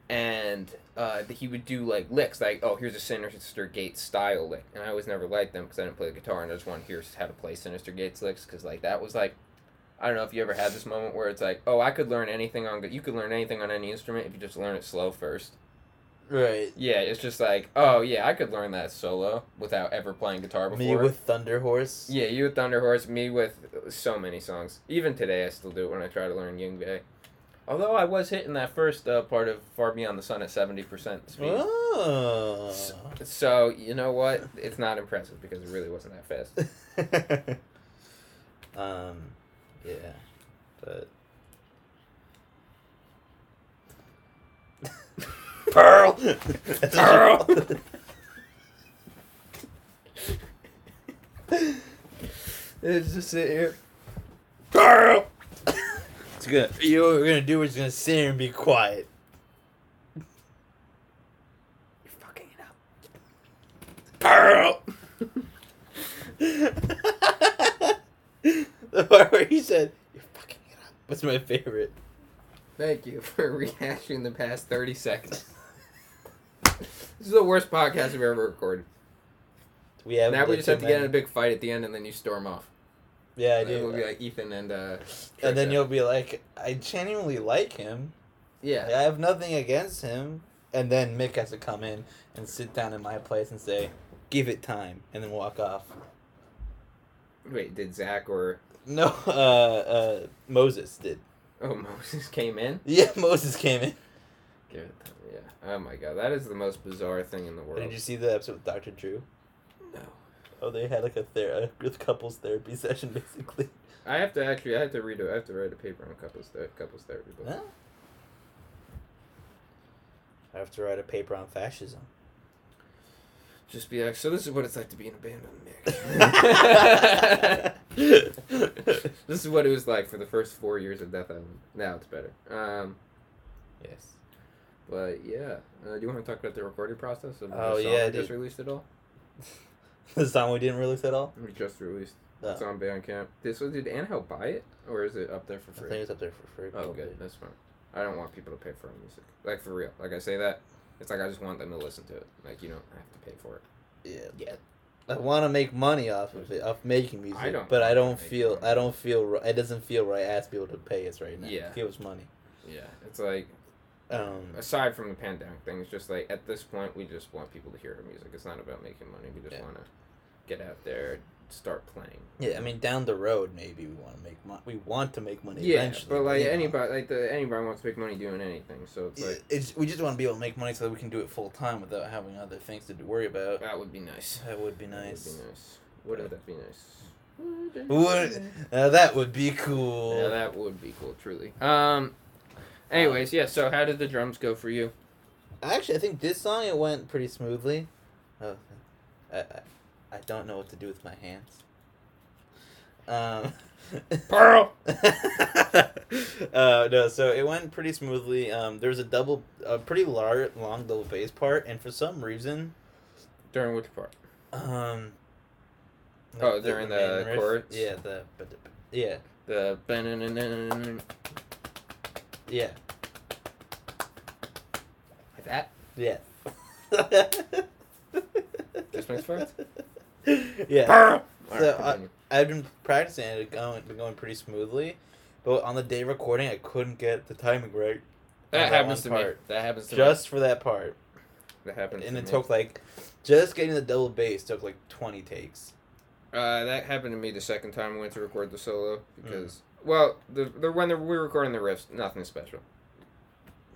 And uh, he would do like licks like oh here's a Synyster Gates style lick and i always never liked them because i didn't play the guitar and i just wanted to hear how to play Synyster Gates licks because like that was like i don't know if you ever had this moment where it's like oh i could learn anything on you could learn anything on any instrument if you just learn it slow first Right. yeah it's just like oh yeah i could learn that solo without ever playing guitar before Me with Thunder Horse. yeah you with thunder horse me with so many songs even today i still do it when i try to learn Yngwie. Although i was hitting that first uh, part of far beyond the sun at 70% speed Oh. So you know what? It's not impressive because it really wasn't that fast. [laughs] um, yeah, but [laughs] Pearl, Pearl. [laughs] It's just sit here. Pearl. It's gonna. You know what we're gonna do? We're gonna sit here and be quiet. You're fucking it up. Pearl. [laughs] the part where he said, "You're fucking it up." What's my favorite? Thank you for [laughs] rehashing the past thirty seconds. this is the worst podcast I've ever recorded. We have. now we just have to get in a big fight at the end, and then you storm off. Yeah, I And do. It'll be like Ethan and uh. and then you'll be like, I genuinely like him. Yeah. I have nothing against him. And then Mick has to come in and sit down in my place and say, "Give it time," and then walk off. Wait, did Zach or No, [laughs] uh, uh, Moses did. oh [laughs] Moses came in? Yeah, [laughs] Moses came in. Give it time. Yeah. Oh my god, that is the most bizarre thing in the world. Did you see the episode with Dr. Drew? No. Oh, they had like a ther- a [laughs] couples therapy [laughs] session basically. I have to actually. I have to read. A, I have to write a paper on couples ther- couples therapy. But Huh? I have to write a paper on fascism. just be like, so this is what it's like to be an abandoned Mick. [laughs] this is what it was like for the first four years of Death Island. Now it's better. Um, yes. but yeah, uh, do you want to talk about the recording process of Oh, the song yeah, we just released it all? [laughs] the song we didn't release at all. We just released. Oh. It's on Bandcamp. This one, did Anhel buy it or is it up there for free? I think it's up there for free. Oh, good. That's fine. I don't want people to pay for our music. Like for real. Like I say that, it's like I just want them to listen to it. Like you don't have to pay for it. Yeah. Yeah. I want to make money off of it, off making music. I don't but I don't feel. money. I don't feel. It doesn't feel right. Ask people to pay us right now. Yeah. Give us money. Yeah, it's like Um. aside from the pandemic thing, it's just like at this point we just want people to hear our music. It's not about making money. We just Yeah. want to get out there, start playing. Yeah. I mean, down the road, maybe we want to make money. We want to make money. Yeah, eventually, but like you know. anybody, like the anybody wants to make money doing anything. So it's Yeah, like it's, we just want to be able to make money so that we can do it full time without having other things to worry about. that would be nice. That would be nice. That would be nice. Wouldn't that be nice? Would uh, that would be cool? Yeah, that would be cool, truly. Um. Anyways, yeah. So, how did the drums go for you? Actually, I think this song it went pretty smoothly. Oh, I, I, I don't know what to do with my hands. Um, Pearl. uh, no, so it went pretty smoothly. Um, there was a double, a pretty large, long double bass part, and for some reason, During which part? um. Oh, during the riff- chorus? Yeah, the but the- yeah like that. yeah. This makes sense? Yeah. So, I, I've been practicing it, going been going pretty smoothly, but on the day recording, I couldn't get the timing right. that on happens to one me. That happens to me. Just for that part. That happens. and to it me. took like just getting the double bass took like twenty takes. Uh, that happened to me the second time I went to record the solo because well, the the when the, we were recording the riffs, nothing special.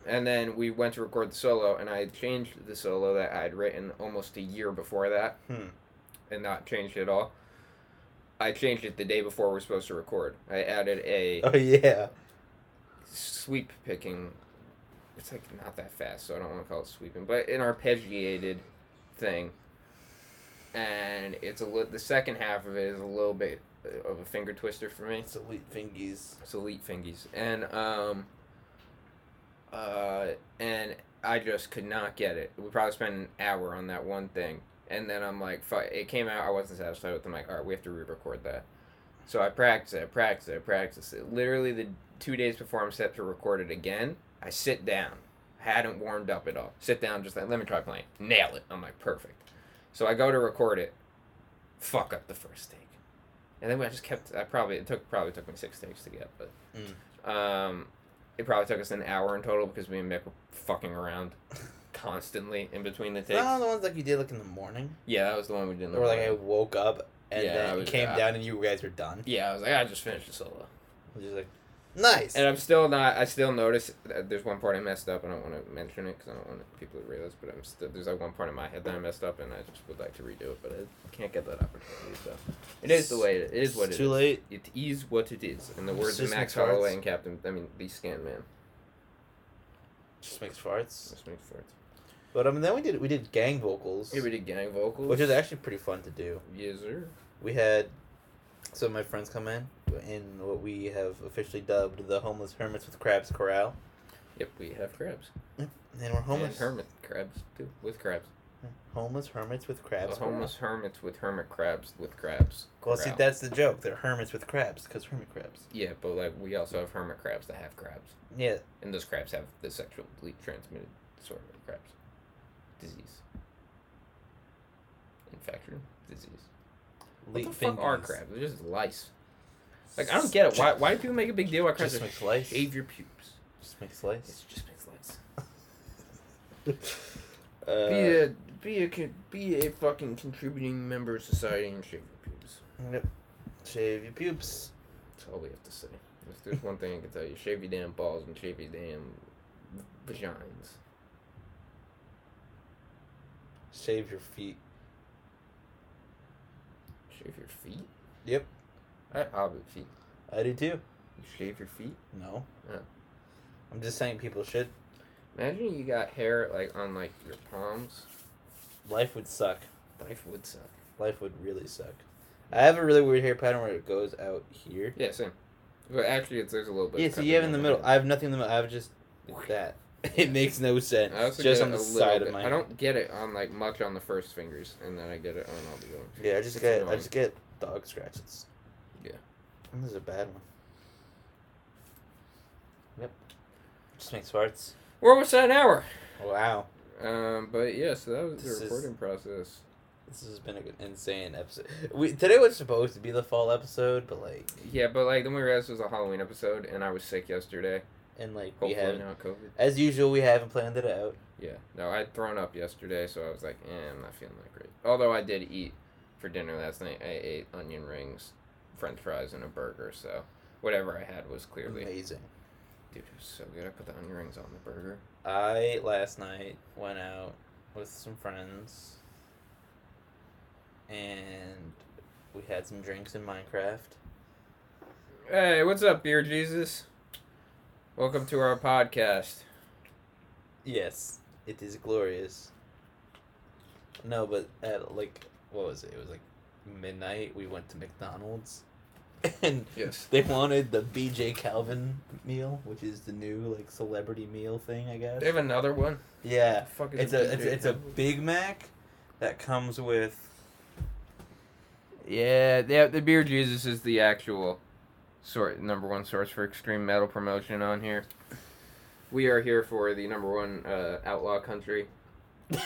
And then we went to record the solo, and I changed the solo that I had written almost a year before that, Hmm. and not changed it at all. I changed it the day before we were supposed to record. I added a [laughs] Oh yeah. sweep picking. It's like not that fast, so I don't want to call it sweeping, but an arpeggiated thing. And it's a li- the second half of it is a little bit of a finger twister for me. It's elite fingies. It's elite fingies, and um, uh, and I just could not get it. We probably spent an hour on that one thing, and then I'm like, fuck, it came out. I wasn't satisfied with. it. I'm like, all right, we have to re-record that. So I practice it, I practice it, I practice it. Literally the two days before I'm set to record it again, I sit down. Hadn't warmed up at all. Sit down, just like, let me try playing. Nail it. I'm like, perfect. So I go to record it. Fuck up the first take. And then I just kept. I probably it took probably took me six takes to get, but um, it probably took us an hour in total because me and Mick were fucking around [laughs] constantly in between the takes. No, the ones like you did like in the morning, Yeah, that was the one we did. in the or like I woke up and Yeah, then was- came uh, down and you guys were done. yeah, I was like, I just finished the solo. I was just like, nice. And I'm still not. I still notice that there's one part I messed up, and I don't want to mention it because I don't want people to realize. But I'm still there's like one part in my head that I messed up, and I just would like to redo it, but I can't get that opportunity. So it is the way it, it is. What It's it too is. late. It is what it is. In the words of Max makes farts. Holloway and Captain, I mean the Scan Man. Just makes farts. Just makes farts. But um, then we did we did gang vocals, Yeah, we did gang vocals, which is actually pretty fun to do. yes sir. We had of my friends come in in what we have officially dubbed the homeless hermits with crabs corral. Yep, we have crabs. And we're homeless And hermit crabs too, with crabs. Hmm, homeless hermits with crabs. The homeless hermits with hermit crabs with crabs. Corral. Well, see, that's the joke. They're hermits with crabs because hermit crabs. Yeah, but like we also have hermit crabs that have crabs, Yeah, and those crabs have the sexually transmitted disorder of crabs, disease, infection, disease. What the fuck are crabs? They're just lice. Like I don't get it. Why? Why do people make a big deal about crabs? Just Just makes lice. shave your pubes. Just makes lice. It just makes lice. [laughs] Uh, be a be a be a fucking contributing member of society and shave your pubes. yep. Shave your pubes. That's all we have to say. If there's one thing I can tell you, shave your damn balls and shave your damn vaginas. Shave your feet. Shave your feet? Yep. I have hobbit feet. I do too. You shave your feet? No. Yeah. I'm just saying people should. Imagine you got hair like on like your palms. Life would suck. Life would suck. Life would really suck. I have a really weird hair pattern where it goes out here. Yeah, same. But actually, it's there's a little bit. Yeah, so you have in the middle. I have nothing in the middle. I have just that. [laughs] It makes no sense. I also just get on it the side bit. of my. I don't get it on like much on the first fingers, and then I get it on all the others. Yeah, I just It's get. I just get dog scratches. Yeah. This is a bad one. Yep. Just makes farts. We're almost at an hour. Wow. Um, but yeah, so that was This the is- recording process. This has been an insane episode. We today was supposed to be the fall episode, but like, Yeah, but like then we realized it was a Halloween episode, and I was sick yesterday. And like we haven't, not COVID. as usual, we haven't planned it out. Yeah, no, I'd thrown up yesterday, so I was like, eh, I'm not feeling that great. Although I did eat for dinner last night. I ate onion rings, French fries, and a burger. So whatever I had was clearly, Amazing. dude, it was so good. I put the onion rings on the burger. I last night went out with some friends, and we had some drinks in Minecraft. Hey, what's up, beer Jesus? Welcome to our podcast. Yes, it is glorious. No, but at like what was it? It was like midnight. We went to McDonald's, [laughs] and Yes. they wanted the BJ Calvin meal, which is the new like celebrity meal thing, I guess. They have another one. Yeah, The fuck is it's a a it's, it's a Big Mac that comes with Yeah, the the beer Jesus is the actual sort number one source for extreme metal promotion on here. We are here for the number one uh, outlaw country. [laughs] After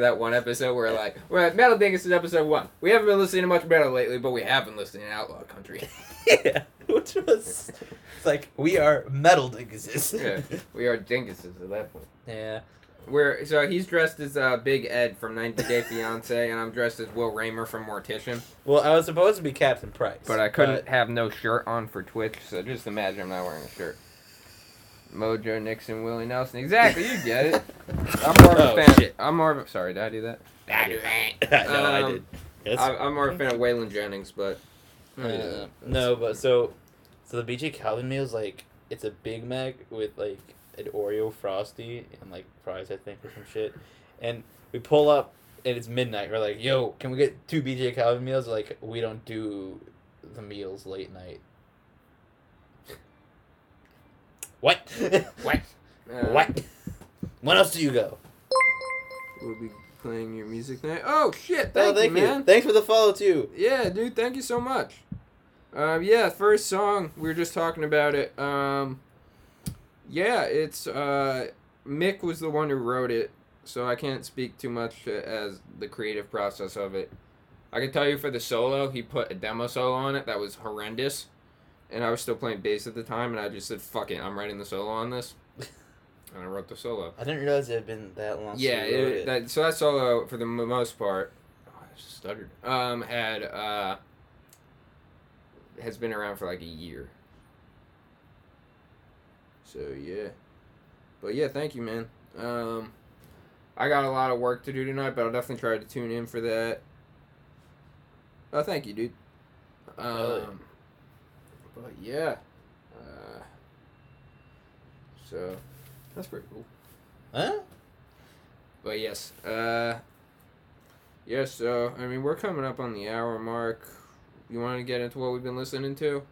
that one episode, we're like, we're at Metal Dingus is episode one. We haven't been listening to much metal lately, but we have been listening to Outlaw Country. [laughs] yeah, which was it's like we are metal dinguses. yeah, we are dinguses at that point. yeah. We're so he's dressed as uh, Big Ed from 90 Day Fiance, and I'm dressed as Will Rahmer from Mortician. Well, I was supposed to be Captain Price, But I couldn't have no shirt on for Twitch, so just imagine I'm not wearing a shirt. Mojo Nixon, Willie Nelson. Exactly, you get it. [laughs] I'm more of a Oh, fan. shit. I'm more of a. Sorry, did I do that? [laughs] I did. [laughs] no, I Um, did. Yes. I, I'm more of a fan of Waylon Jennings, but. Uh, no, but so, so the BJ Calvin meal is like it's a Big Mac with like an Oreo frosty and like fries, I think, or some shit. And we pull up and it's midnight. We're like, "Yo, can we get two BJ Calvin meals?" Like, we don't do the meals late night. What? [laughs] What? Uh, what? When else do you go? We'll be playing your music night. Oh shit! oh, Thank, thank you, man. Thanks for the follow too. Yeah, dude, thank you so much. Um, yeah, first song we were just talking about it. Um, yeah, it's uh, Mick was the one who wrote it, so I can't speak too much as the creative process of it. I can tell you for the solo, he put a demo solo on it that was horrendous, and I was still playing bass at the time, and I just said, "Fuck it, I'm writing the solo on this," and I wrote the solo. I didn't realize it had been that long. Yeah, it, it. That, so that solo for the most part, oh, I just stuttered. Um, had uh, has been around for like a year. So yeah, but yeah, thank you, man. Um, I got a lot of work to do tonight, but I'll definitely try to tune in for that. Oh, thank you, dude. Um, yeah. but yeah, uh, so that's pretty cool. Huh? But yes, uh, yes. So I mean, we're coming up on the hour mark. You want to get into what we've been listening to?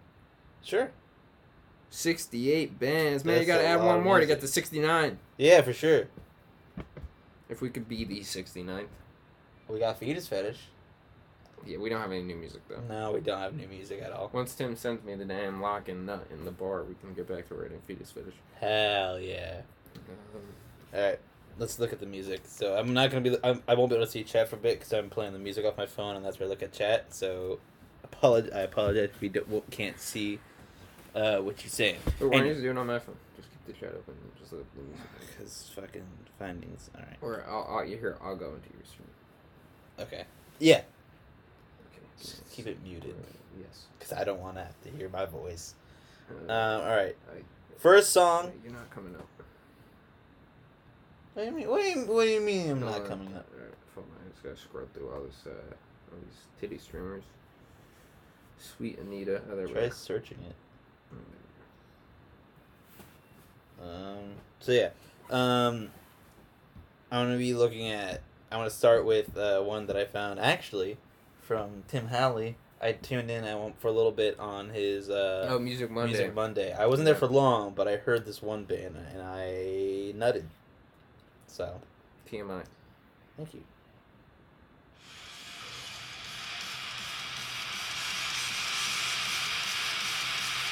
Sure. Sixty-eight bands, man. you gotta add one more to get to sixty-nine. Yeah, for sure. If we could be the 69th. We got fetus fetish. Yeah, we don't have any new music though. No, we don't have new music at all. Once Tim sends me the damn lock and nut in the bar, we can get back to writing fetus fetish. Hell yeah. Um, All right, let's look at the music. So I'm not gonna be. I'm, I won't be able to see chat for a bit because I'm playing the music off my phone, and that's where I look at chat. So, apolog- I apologize if we do, can't see uh, what you're saying. but why you just do it on my phone? Just keep the chat open and just let the music. Because fucking findings. All right. Or I'll, I'll you hear. I'll go into your stream. Okay. Yeah. Okay. Just keep it muted Yes. because I don't want to have to hear my voice. Uh, Um. All right. I- First song. You're not coming up. What do you mean? What do you, what do you mean? I'm No, not uh, coming up. alright, hold on, I just gotta scroll through all this, uh, all these titty streamers. Sweet Anita. There we Try go. searching it. Um. So yeah. Um. I'm gonna be looking at. I want to start with uh, one that I found actually from Tim Halley. I tuned in I went for a little bit on his uh, Oh, Music Monday. Music Monday. I wasn't there for long, but I heard this one band and I nutted. So TMI. thank you.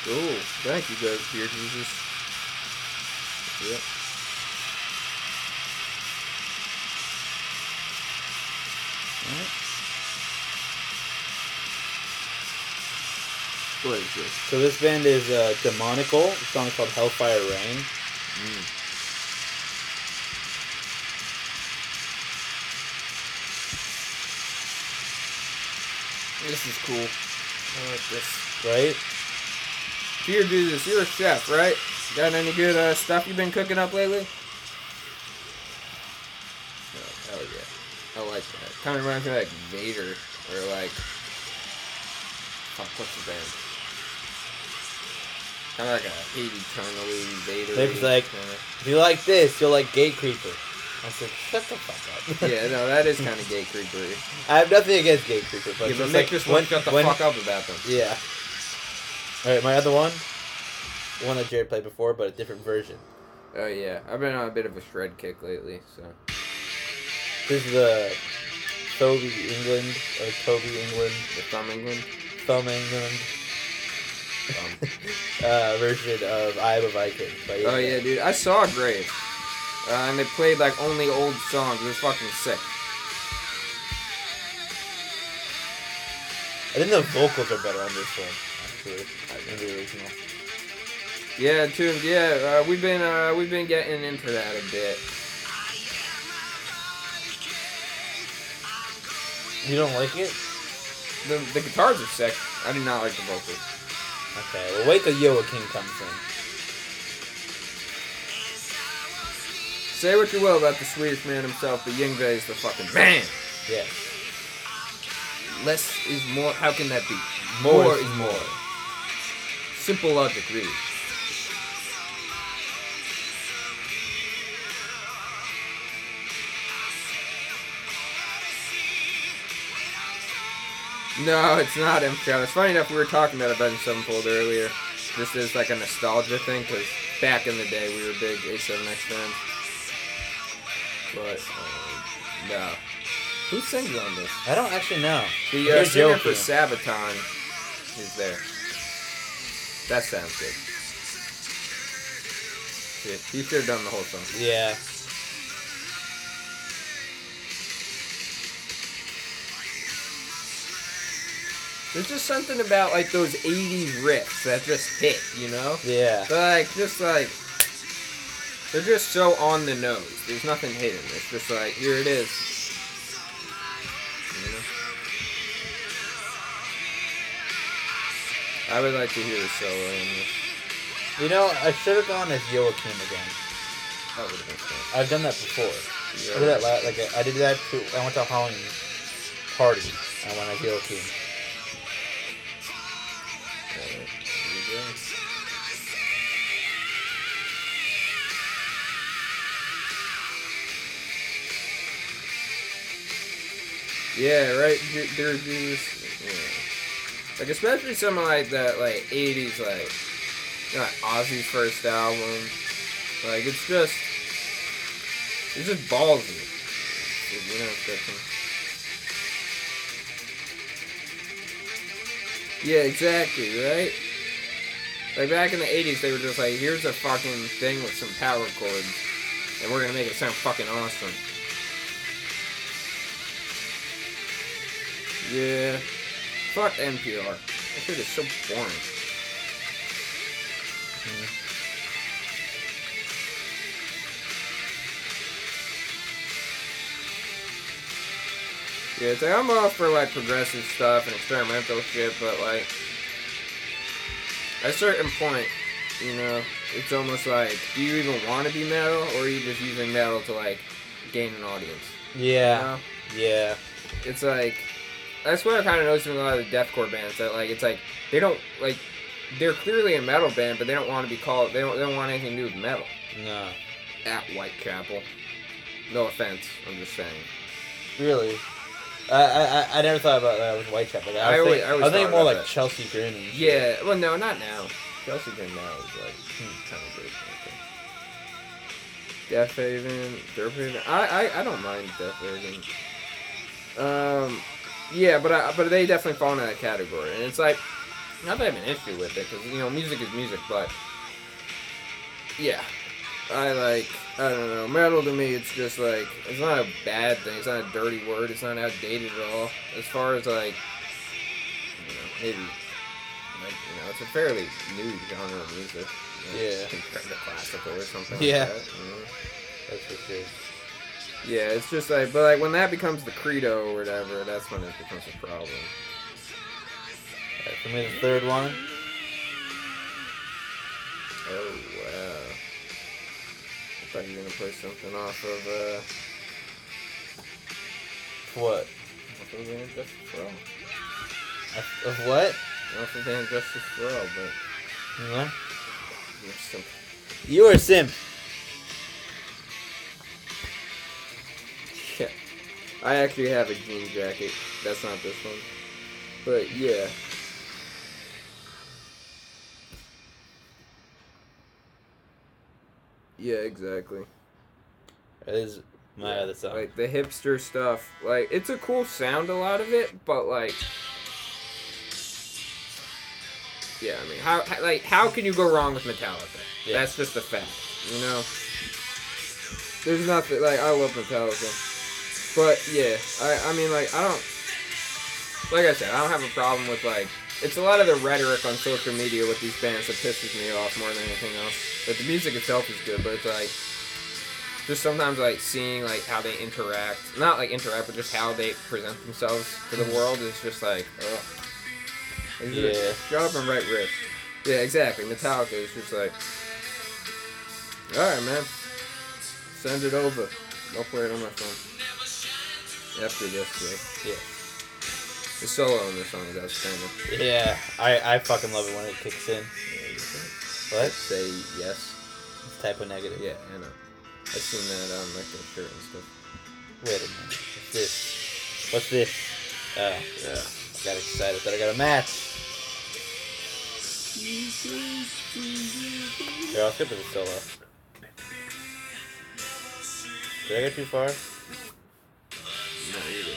Cool. Thank you, guys, Beer Jesus. Yep. Alright. What is this? So this band is uh, Demonical. The song is called Hellfire Rain. Mm. This is cool. I like this. Right? Beer Jesus, you're a chef, right? Got any good uh, stuff you've been cooking up lately? Oh, hell yeah. I like that. Kind of reminds me of like Vader, or like. Fuck, what's the band? Kind of like a hate eternally Vader. They're like- If you like this, you'll like Gate Creeper. I said, shut the fuck up. [laughs] yeah, no, that is kind of [laughs] gay creepery. I have nothing against Gate Creeper, but Yeah, but just make like this one shut the when- fuck up about them. Yeah. All right, my other one, one that Jared played before, but a different version. Oh yeah, I've been on a bit of a shred kick lately, so. This is the Toby England or Toby England, The Thumb England. Thumb England [laughs] uh, version of "I Am a Viking." By oh yeah, dude, I saw Grave. uh, and they played like only old songs. It was fucking sick. I think the vocals are better on this one, actually, than the original. Yeah, too. Yeah, uh, we've been uh, we've been getting into that a bit. You don't like it? The the guitars are sick. I do not like the vocals. Okay, well wait till Joakim comes in. Say what you will about the Swedish man himself, but Yngwie is the fucking man. Yeah. Less is more. How can that be? More is more. Simple logic, really. No, it's not M. It's funny enough, we were talking about a Avenged Sevenfold earlier. This is like a nostalgia thing, because back in the day, we were big A7X fans. But, um, no. Who sings on this? I don't actually know. The uh, singer for Sabaton is there. That sounds good. Yeah, he should have done the whole song. Yeah. There's just something about like those '80s riffs that just hit, you know? Yeah. Like just like they're just so on the nose. There's nothing hidden. It's just like here it is. I would like to hear the solo in this. You know, I should have gone as Joakim again. That would have been fun. I've done that before. Yeah. I did that la- like I did that too. I went to a Halloween party. I went as Joakim. Alright, here we go. Yeah, right. There, there- there's, yeah. Like especially something like that, like '80s, like like Ozzy's first album. Like it's just, it's just ballsy. You know, Yeah, exactly, right? Like back in the 80s, they were just like, here's a fucking thing with some power chords, and we're gonna make it sound fucking awesome. Yeah. Fuck NPR. That shit is so boring. Yeah, it's like I'm all for like progressive stuff and experimental shit, but like at a certain point, you know, it's almost like, do you even want to be metal, or are you just using metal to like gain an audience? You Yeah. know? Yeah. It's like that's what I kind of noticed with a lot of the deathcore bands that like it's like they don't like they're clearly a metal band, but they don't want to be called. They don't. They don't want anything to do with metal. No. At Whitechapel. No offense. I'm just saying. Really. I, I I- never thought about that with Whitechapel. Like, I, I was always- think- I always I was thinking more like that. Chelsea Grin. Yeah. Well, no, not now. Chelsea Grin now is like hmm, kind of. Okay. Deafheaven, Derp Haven. I, I I don't mind Deafheaven. Um, yeah, but I but they definitely fall into that category, and it's like not that I have an issue with it because you know music is music, but yeah, I like I don't know metal to me. It's just like it's not a bad thing. It's not a dirty word. It's not outdated at all. As far as like you know maybe like you know it's a fairly new genre of music. you know, Yeah. compared to classical or something. Yeah. Like that, you know? That's for sure. Yeah, it's just like, but like when that becomes the credo or whatever, that's when it becomes a problem. Alright, for me, the third one. Oh wow! I thought you were gonna play something off of uh, What? off of And Justice for All. Of, of what? Off of And Justice for All, but Yeah. you're still. You are a simp. I actually have a jean jacket. That's not this one, but yeah. Yeah, exactly. That is my Yeah, other song. Like the hipster stuff, like it's a cool sound, a lot of it, but like, yeah, I mean, how, how like how can you go wrong with Metallica? Yeah. That's just a fact, you know. there's nothing like I love Metallica, but yeah, I I mean like I don't like I said I don't have a problem with like it's a lot of the rhetoric on social media with these bands that pisses me off more than anything else. But the music itself is good, but it's like just sometimes like seeing like how they interact, not like interact, but just how they present themselves to the mm-hmm. world is just like, ugh. Like, Yeah. Shut up and write riffs. Yeah, exactly. Metallica is just like, all right, man, send it over. I'll play it on my phone. After this. Yeah. The solo on this song is outstanding. Yeah, I, I fucking love it when it kicks in. Yeah, what? Say yes. It's Type O Negative. Yeah, I know. I've seen that on like the shirt and stuff. Wait a minute. What's this? What's this? Oh, Yeah. I got excited that I got a match. Here, I'll skip to the solo. Did I get too far? Either.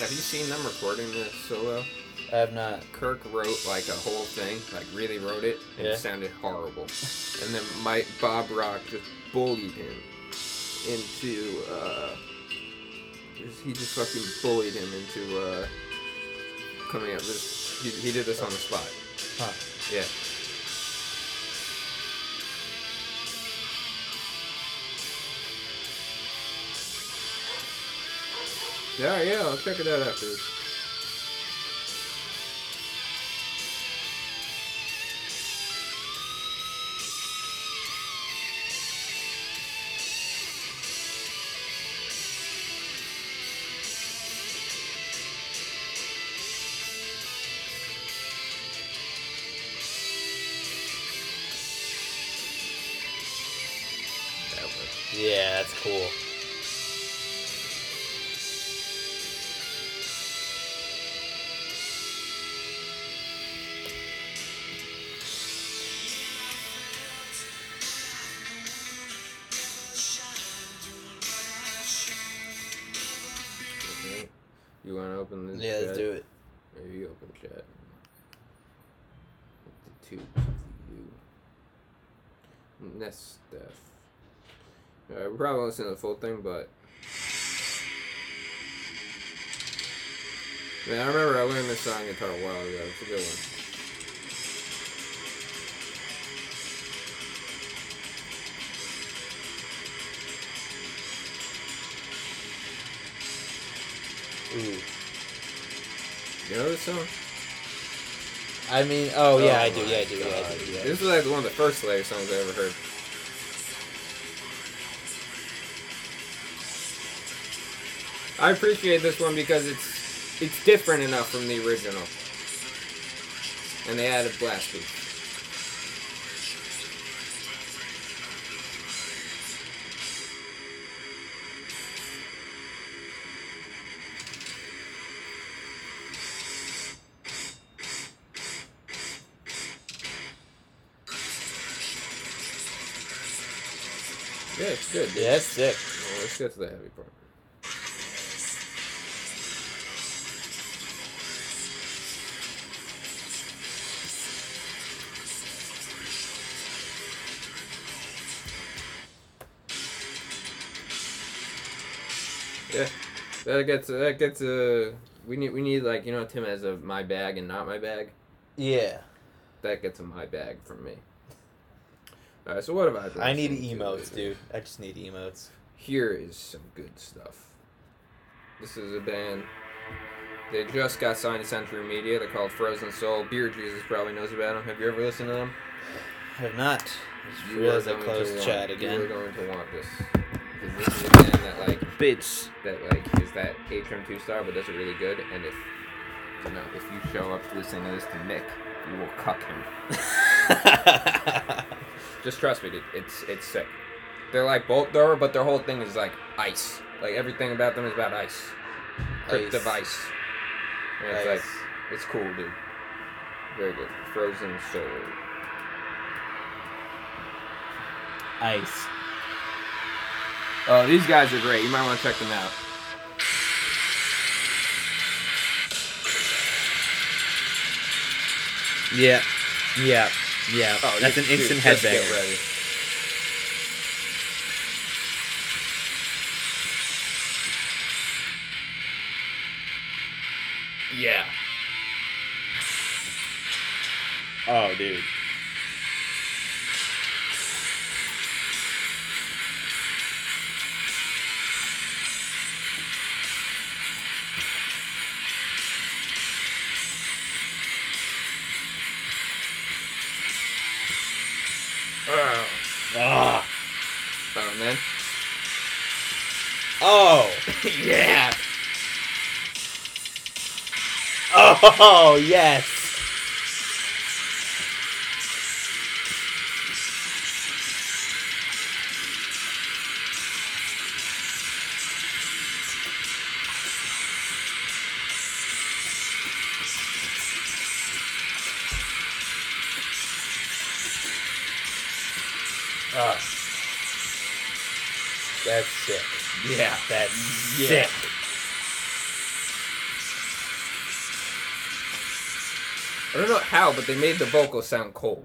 Have you seen them recording the solo? I have not. Kirk wrote like a whole thing, like really wrote it, and Yeah. it sounded horrible. and then Mike Bob Rock just bullied him into uh, he just fucking bullied him into uh coming up this he, he did this on the spot. Huh. Yeah. Yeah, yeah, I'll check it out after Probably to the full thing, but. Man, I remember I learned this song guitar a while ago. It's a good one. Ooh. You know this song? I mean, oh yeah, I do, yeah, I do, yeah, I do, yeah. This is like one of the first Slayer songs I ever heard. I appreciate this one because it's it's different enough from the original, and they added blast beats. Yeah, it's good. dude. Yeah, that's sick. Well, let's get to the heavy part. That gets that gets uh we need we need like you know Tim has a my bag and not my bag. Yeah. That gets a my bag from me. All right, so what have I? been I need emotes, dude. I just need emotes. Here is some good stuff. This is a band. They just got signed to Century Media. They're called Frozen Soul. Beer Jesus probably knows about them. Have you ever listened to them? I have not. I just You realized are I going to closed chat again. going to want this. This is a band that like Bitch. that like is that Atrium two star, but does it really good. And if you know if you show up to listening to this to Mick, you will cuck him. [laughs] Just trust me, dude. It's it's sick. They're like bolt thrower, but their whole thing is like ice. Like everything about them is about ice. Crypt of Ice. ice. And it's like it's cool, dude. Very good. Frozen Soul. Ice. Oh, these guys are great. You might want to check them out. Yeah, yeah, yeah. Oh, That's an instant dude, headbanger. Yeah. Oh, dude. Yeah. Oh, yes. Yeah. That's Yeah. sick. I don't know how, but they made the vocals sound cold.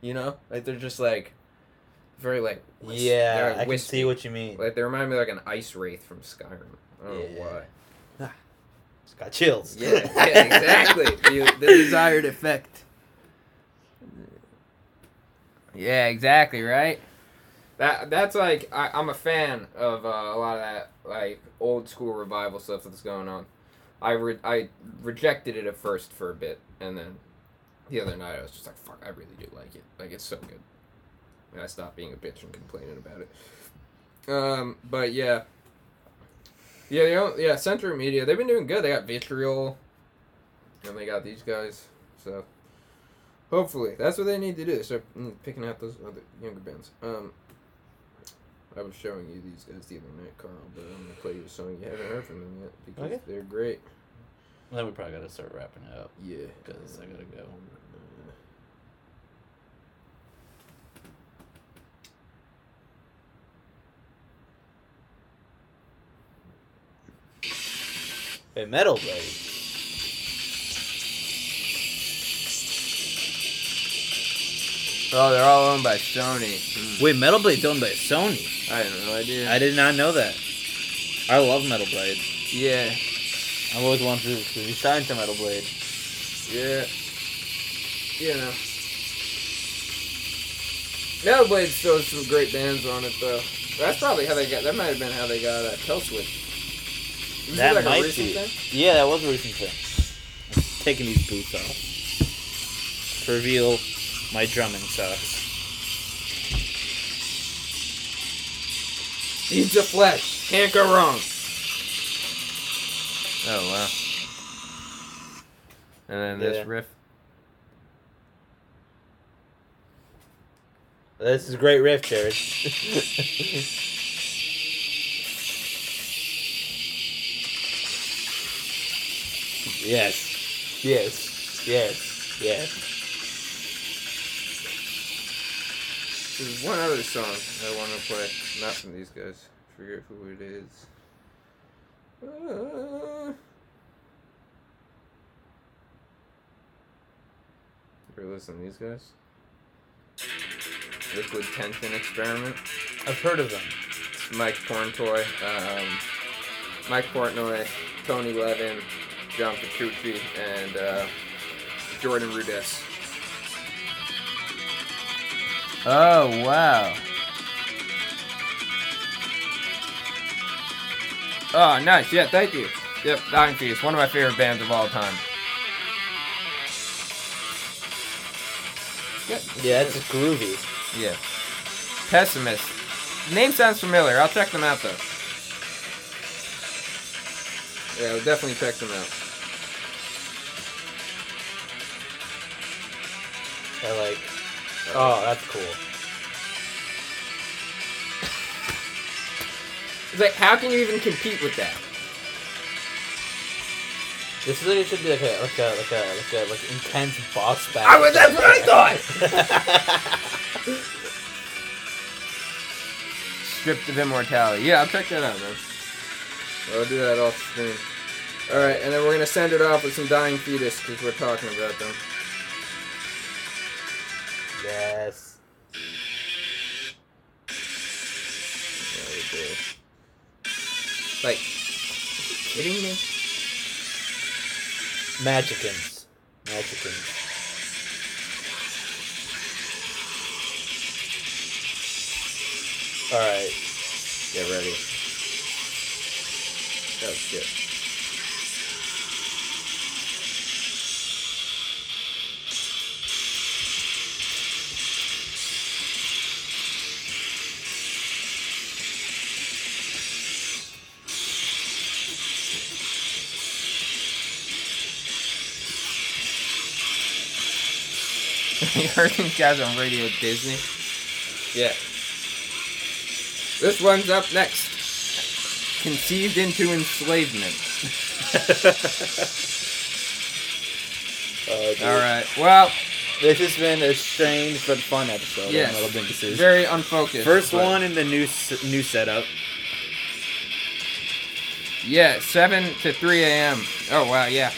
You know, like they're just like very like wis- Yeah, they're, I can see what you mean. like they remind me like an ice wraith from Skyrim. I don't Yeah. know why. Ah, it's got chills. Yeah, yeah, [laughs] exactly. the, the desired effect. [laughs] Yeah, exactly. Right. That that's like I, I'm a fan of uh, a lot of that like old school revival stuff that's going on. I re- I rejected it at first for a bit, and then the other night I was just like, "Fuck, I really do like it. Like it's so good." And I stopped being a bitch and complaining about it. Um, but yeah, yeah, they don't, yeah. Century Media, they've been doing good. They got Vitriol, and they got these guys. So hopefully, that's what they need to do. Start picking out those other younger bands. Um, I was showing you these guys the other night, Carl, but I'm gonna play you a song you haven't heard from them yet because Okay. they're great. Then we probably gotta start wrapping it up. Yeah, 'Cause I gotta go. Hey, Metal Blade. Oh, they're all owned by Sony. Hmm. Wait, Metal Blade's owned by Sony. I had no idea. I did not know that. I love Metal Blade. yeah, I've always wanted to, to be signed to Metal Blade. yeah. You know. Metal Blade still has some great bands on it though. That's probably how they got. That might have been how they got uh, Kill Switch. Was That like might a recent be. thing? Yeah, that was a recent thing. I'm taking these boots off to reveal my drumming sucks. Eats of flesh. Can't go wrong. Oh wow. And then this riff. This is a great riff, Jared. [laughs] yes, yes, yes, yes. There's one other song I want to play. Not from these guys. Forget who it is. Uh, you ever listen to these guys? Liquid Tension Experiment. I've heard of them. It's Mike Portnoy, um, Mike Portnoy, Tony Levin, John Petrucci, and uh, Jordan Rudess. Oh wow! Oh, nice. Yeah, thank you. Yep, Dying Fetus, one of my favorite bands of all time. Yep. Yeah, it's groovy. Yeah. Pessimist. Name sounds familiar. I'll check them out though. Yeah, I'll definitely check them out. I like. Oh, that's cool. It's like, how can you even compete with that? This is it should be like a like a like a like a like intense boss battle. I was, that's what I thought. [laughs] Stripped of immortality. Yeah, I'll check that out, man. I'll do that off screen. All right, and then we're gonna send it off with some dying fetus because we're talking about them. Like, kidding me? Magicans. Magicans. Alright. Get ready. Oh shit. [laughs] you heard these guys on Radio Disney? Yeah. This one's up next. Conceived into enslavement. [laughs] Oh, dude. Alright, well, This has been a strange but fun episode Yes. Metal Dinguses. very unfocused. First but- one in the new new setup. Yeah, 7 to 3 a.m. Oh, wow, yeah.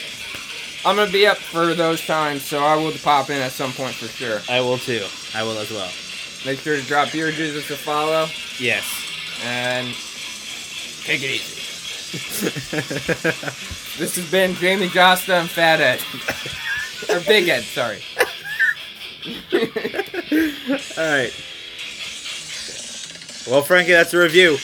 I'm to be up for those times, so I will pop in at some point for sure. I will too. I will as well. Make sure to drop your Jesus a follow, Yes. and take it easy. [laughs] This has been Jamie Jasta and Fat Ed. [laughs] or Big Ed, sorry. [laughs] All right. Well, Frankie, that's a review.